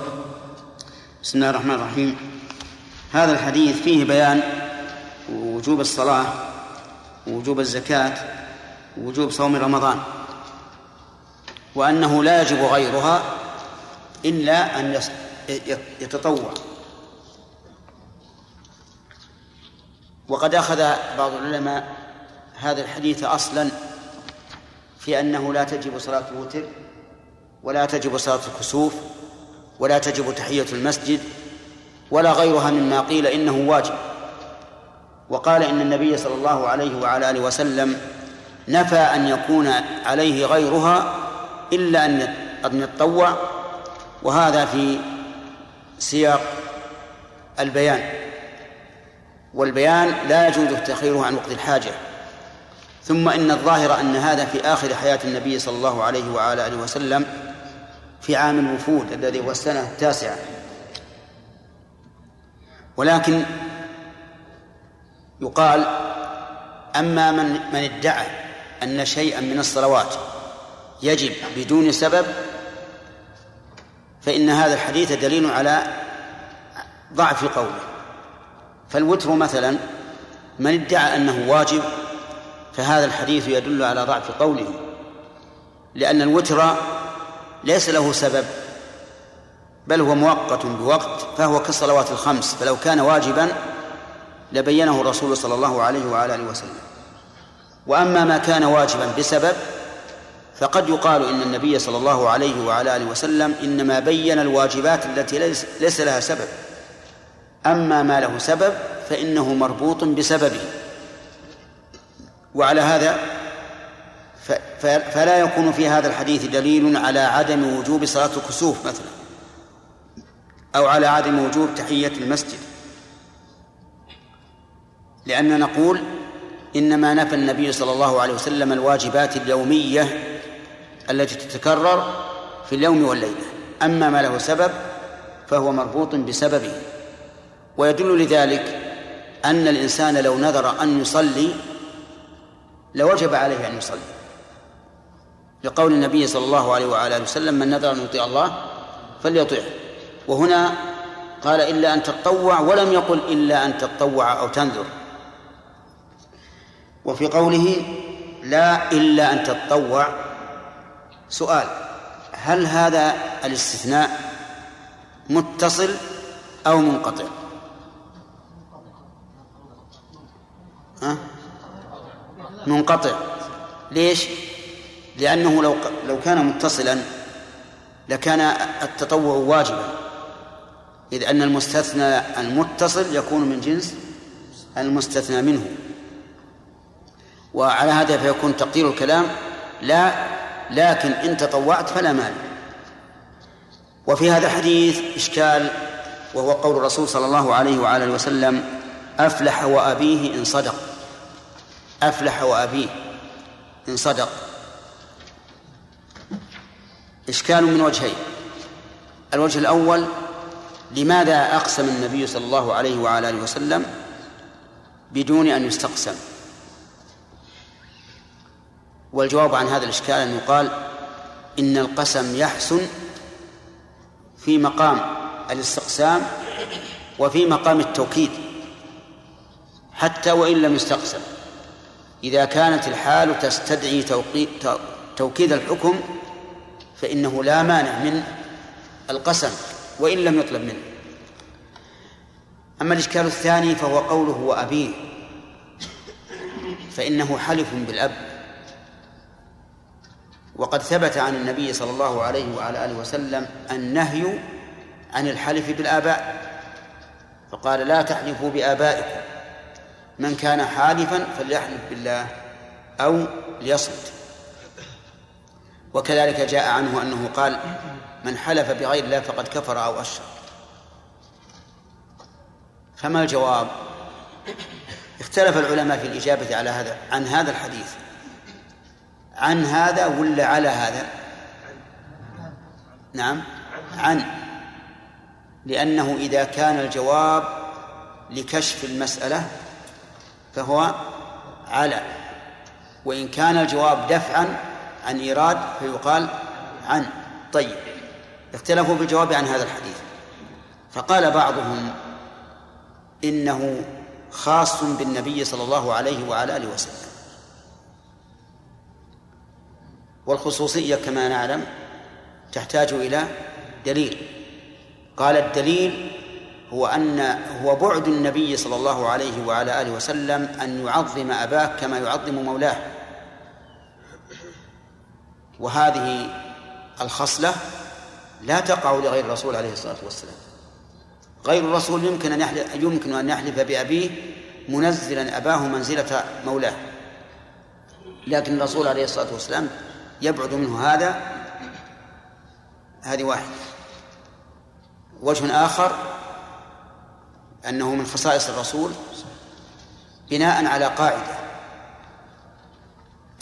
بسم الله الرحمن الرحيم. هذا الحديث فيه بيان وجوب الصلاة ووجوب الزكاة ووجوب صوم رمضان. وأنه لا يجب غيرها إلا أن يتطوع. وقد أخذ بعض العلماء هذا الحديث أصلا في أنه لا تجب صلاة الوتر ولا تجب صلاة الكسوف ولا تجب تحية المسجد ولا غيرها مما قيل إنه واجب. وقال إن النبي صلى الله عليه وعلى آله وسلم نفى أن يكون عليه غيرها إلا أن يتطوع وهذا في سياق البيان. والبيان لا يجوز تأخيره عن وقت الحاجة. ثم إن الظاهر أن هذا في آخر حياة النبي صلى الله عليه وعلى آله وسلم في عام الوفود الذي هو السنة التاسعة. ولكن يقال أما من من ادعى أن شيئا من الصلوات يجب بدون سبب فإن هذا الحديث دليل على ضعف قوله. فالوتر مثلا من ادعى أنه واجب فهذا الحديث يدل على ضعف قوله. لأن الوتر ليس له سبب بل هو مؤقت بوقت فهو كالصلوات الخمس. فلو كان واجبا لبينه الرسول صلى الله عليه وعلى آله وسلم. وأما ما كان واجبا بسبب فقد يقال إن النبي صلى الله عليه وعلى آله وسلم إنما بين الواجبات التي ليس, ليس لها سبب. أما ما له سبب فإنه مربوط بسببه. وعلى هذا فلا يكون في هذا الحديث دليل على عدم وجوب صلاة الكسوف مثلا أو على عدم وجوب تحية المسجد. لأننا نقول إنما نفى النبي صلى الله عليه وسلم الواجبات اليومية التي تتكرر في اليوم والليلة. أما ما له سبب فهو مربوط بسببه. ويدل لذلك أن الإنسان لو نذر أن يصلي لوجب عليه أن يصلي. لقول النبي صلى الله عليه وعلى آله وسلم من نذر أن يطيع الله فليطيعه. وهنا قال إلا أن تطوع ولم يقل إلا أن تطوع أو تنذر. وفي قوله لا إلا أن تطوع سؤال هل هذا الاستثناء متصل أو منقطع؟ ها؟ منقطع. ليش؟ لأنه لو لو كان متصلا لكان التطوع واجبا إذ أن المستثنى المتصل يكون من جنس المستثنى منه. وعلى هذا فيكون تقدير الكلام لا لكن إن تطوعت فلا مانع. وفي هذا الحديث إشكال وهو قول الرسول صلى الله عليه وعلى وسلم أفلح وأبيه إن صدق. أفلح وأبيه إن صدق. إشكال من وجهين. الوجه الأول لماذا أقسم النبي صلى الله عليه وعلى آله وسلم بدون أن يستقسم؟ والجواب عن هذا الإشكال أن يقال إن القسم يحسن في مقام الاستقسام وفي مقام التوكيد حتى وإن لم يستقسم. إذا كانت الحال تستدعي توكيد الحكم فإنه لا مانع من القسم وإن لم يطلب منه. أما الإشكال الثاني فهو قوله وأبيه فإنه حلف بالأب. وقد ثبت عن النبي صلى الله عليه وعلى آله وسلم النهي عن الحلف بالآباء. فقال لا تحلفوا بآبائكم. من كان حالفا فليحلف بالله أو ليصمت. وكذلك جاء عنه أنه قال من حلف بغير الله فقد كفر أو أشرك. فما الجواب؟ اختلف العلماء في الإجابة على هذا عن هذا الحديث. عن هذا ولا على هذا؟ نعم. عن. لأنه إذا كان الجواب لكشف المسألة فهو على. وإن كان الجواب دفعا عن إيراد فيقال عن. طيب. اختلفوا في الجواب عن هذا الحديث. فقال بعضهم إنه خاص بالنبي صلى الله عليه وعلى آله وسلم. والخصوصية كما نعلم تحتاج إلى دليل. قال الدليل هو أن هو بعد النبي صلى الله عليه وعلى آله وسلم أن يعظم أباه كما يعظم مولاه. وهذه الخصلة لا تقع لغير الرسول عليه الصلاة والسلام. غير الرسول يمكن أن يحلف يمكن أن يحلف بأبيه منزلا أباه منزلة مولاه. لكن الرسول عليه الصلاة والسلام يبعد منه هذا هذه واحد وجه آخر أنه من خصائص الرسول بناء على قاعدة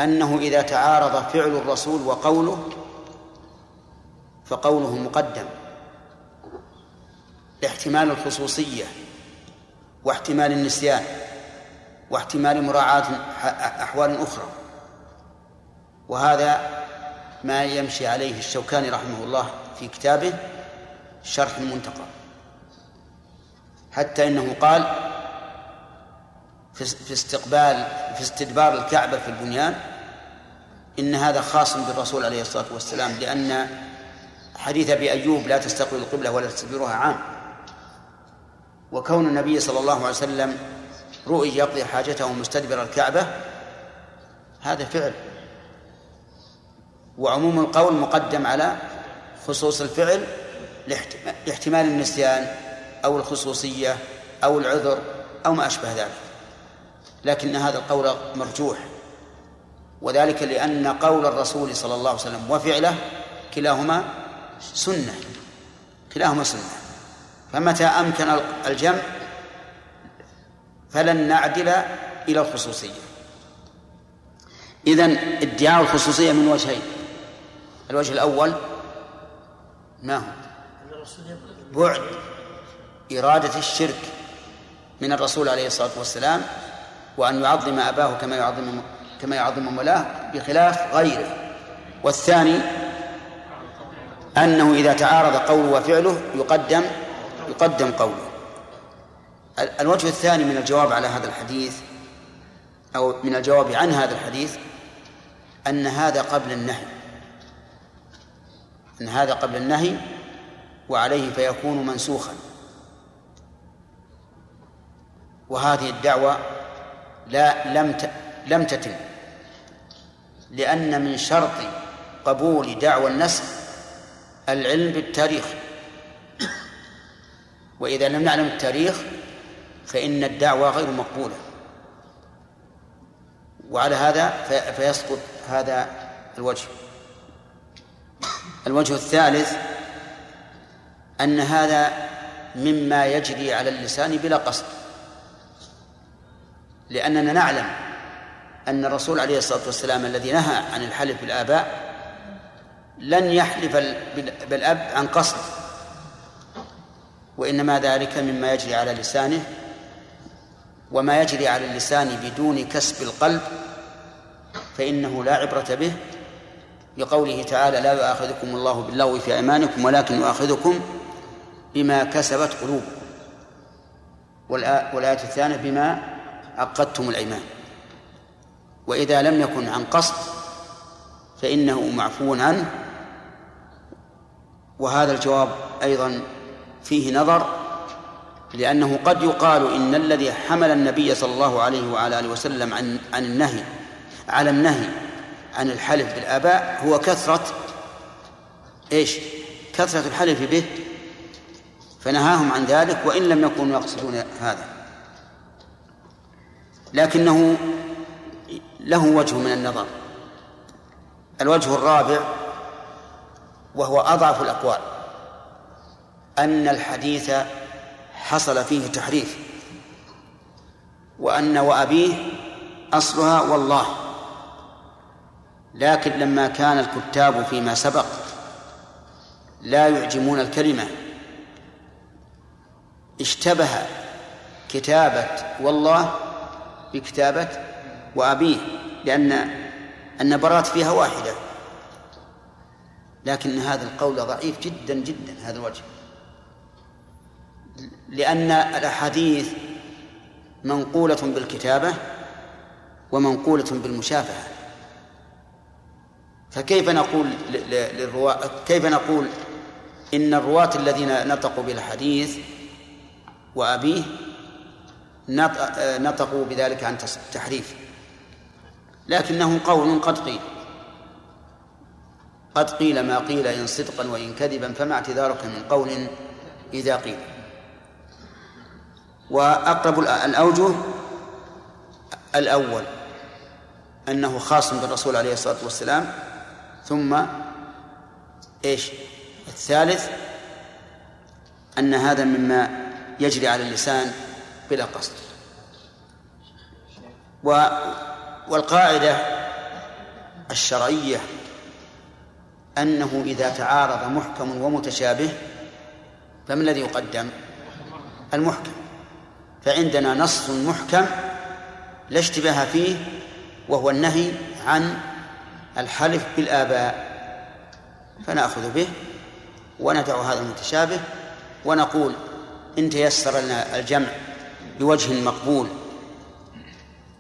أنه إذا تعارض فعل الرسول وقوله فقوله مقدم. لاحتمال الخصوصية واحتمال النسيان واحتمال مراعاة أحوال أخرى. وهذا ما يمشي عليه الشوكاني رحمه الله في كتابه شرح المنتقى. حتى إنه قال في استقبال في استدبار الكعبة في البنيان إن هذا خاص بالرسول عليه الصلاة والسلام لأن حديث أبي أيوب لا تستقبل القبلة ولا تستدبرها عام. وكون النبي صلى الله عليه وسلم رؤي يقضي حاجته مستدبر الكعبة هذا فعل. وعموم القول مقدم على خصوص الفعل لاحتمال النسيان أو الخصوصية أو العذر أو ما أشبه ذلك. لكن هذا القول مرجوح. وذلك لأن قول الرسول صلى الله عليه وسلم وفعله كلاهما سنة. كلاهما سنة. فمتى أمكن الجمع فلن نعدل إلى الخصوصية. إذن ادعاء الخصوصية من وجهين. الوجه الأول ما هو بعد إرادة الشرك من الرسول عليه الصلاة والسلام وأن يعظم أباه كما يعظم كما يعظم مولاه بخلاف غيره. والثاني أنه إذا تعارض قوله وفعله يقدم يقدم قوله. الوجه الثاني من الجواب على هذا الحديث أو من الجواب عن هذا الحديث أن هذا قبل النهي. أن هذا قبل النهي وعليه فيكون منسوخا. وهذه الدعوة لا لم لم تتم لأن من شرط قبول دعوى النسخ العلم بالتاريخ. وإذا لم نعلم التاريخ فإن الدعوة غير مقبولة. وعلى هذا فيسقط هذا الوجه. الوجه الثالث أن هذا مما يجري على اللسان بلا قصد. لأننا نعلم أن الرسول عليه الصلاة والسلام الذي نهى عن الحلف بالآباء لن يحلف بالأب عن قصد وإنما ذلك مما يجري على لسانه وما يجري على اللسان بدون كسب القلب فإنه لا عبرة به لقوله تعالى لا يؤاخذكم الله باللغو في أيمانكم ولكن يؤاخذكم بما كسبت قلوبكم. والآية الثانية بما عقدتم الأيمان. وإذا لم يكن عن قصد فإنه معفو عنه. وهذا الجواب أيضا فيه نظر لأنه قد يقال إن الذي حمل النبي صلى الله عليه وعلى آله وسلم عن عن النهي على النهي عن الحلف بالآباء هو كثرة إيش؟ كثرة الحلف به فنهاهم عن ذلك وإن لم يكونوا يقصدون هذا. لكنه له وجه من النظر. الوجه الرابع وهو أضعف الأقوال أن الحديث حصل فيه تحريف وأن وأبيه أصلها والله. لكن لما كان الكتاب فيما سبق لا يعجمون الكلمة. اشتبه كتابة والله بكتابة وأبيه لأن النبرات فيها واحدة. لكن هذا القول ضعيف جدا جدا هذا الوجه. لأن الأحاديث منقولة بالكتابة ومنقولة بالمشافهة. فكيف نقول للرواة كيف نقول إن الرواة الذين نطقوا بالحديث وأبيه نطقوا بذلك عن تحريف. لكنه قول قد قيل. قد قيل ما قيل إن صدقا وإن كذبا فما اعتذارك من قول إذا قيل. وأقرب الأوجه الأول أنه خاص بالرسول عليه الصلاة والسلام ثم إيش؟ الثالث أن هذا مما يجري على اللسان بلا قصد. و والقاعدة الشرعية أنه إذا تعارض محكم ومتشابه فما الذي يقدم؟ المحكم. فعندنا نص محكم لا اشتباه فيه وهو النهي عن الحلف بالآباء فنأخذ به وندع هذا المتشابه ونقول إن تيسر لنا الجمع بوجه مقبول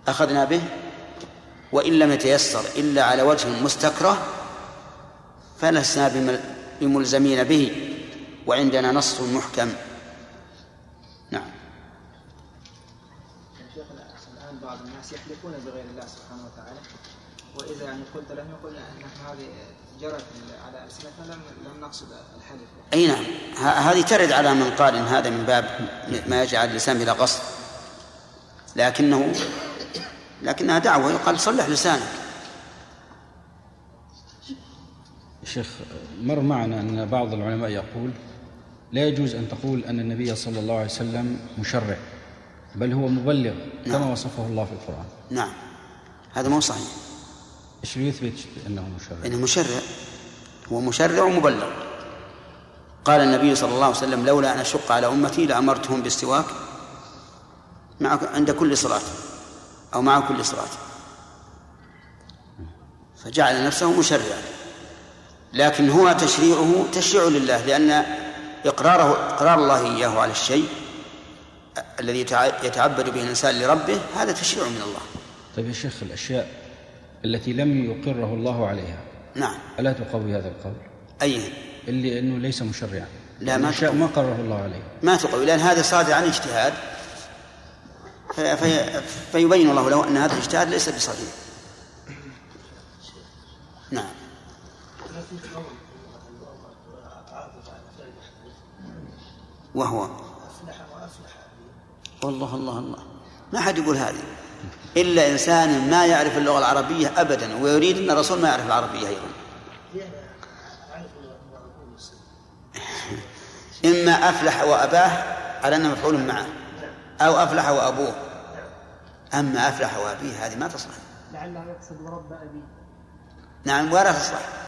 أخذنا به وإن لم يتيسر إلا على وجه مستكره فلسنا بملزمين به وعندنا نص محكم. نعم. شيخنا الآن بعض الناس يحلفون بغير الله سبحانه وإذا يعني قلت لهم يقول نحن هذه جرت على ألسنتنا لم لم نقصد الحلف أي نعم. هذه ترد على من قال إن هذا من باب ما يجعل اللسان بلا قصد لكنه لكنها دعوة. يقال صلح لسانك. شيخ مر معنا أن بعض العلماء يقول لا يجوز أن تقول أن النبي صلى الله عليه وسلم مشرع بل هو مبلغ كما نعم. وصفه الله في القرآن. نعم. هذا مو صحيح. إيش يثبت أنه مشرع؟ إنه مشرع. هو مشرع ومبلغ. قال النبي صلى الله عليه وسلم لولا أن أشق على أمتي لأمرتهم بالسواك مع عند كل صلاة أو مع كل صلاة. فجعل نفسه مشرعا. لكن هو تشريعه تشريع لله لأن إقراره إقرار الله إياه على الشيء الذي يتع- يتعبد به الإنسان لربه هذا تشريع من الله. طيب يا شيخ الأشياء التي لم يقره الله عليها. نعم. ألا تقوي هذا القول؟ أي. اللي أنه ليس مشرعا. لا، ما تقوي. ما قرره الله عليها ما تقوي لأن هذا صادر عن اجتهاد. في في فيبين الله له أن هذا الاجتهاد ليس بصحيح نعم. وهو. والله الله الله. ما حد يقول هذه. إلا إنسان ما يعرف اللغة العربية أبدا ويريد أن الرسول ما يعرف العربية أيضا. إما أفلح وأباه على أنه مفعول معه أو أفلح وأبوه. أما أفلح وأبيه هذه ما تصلح. لعله يقصد ورب أبيه. نعم ولا تصلح.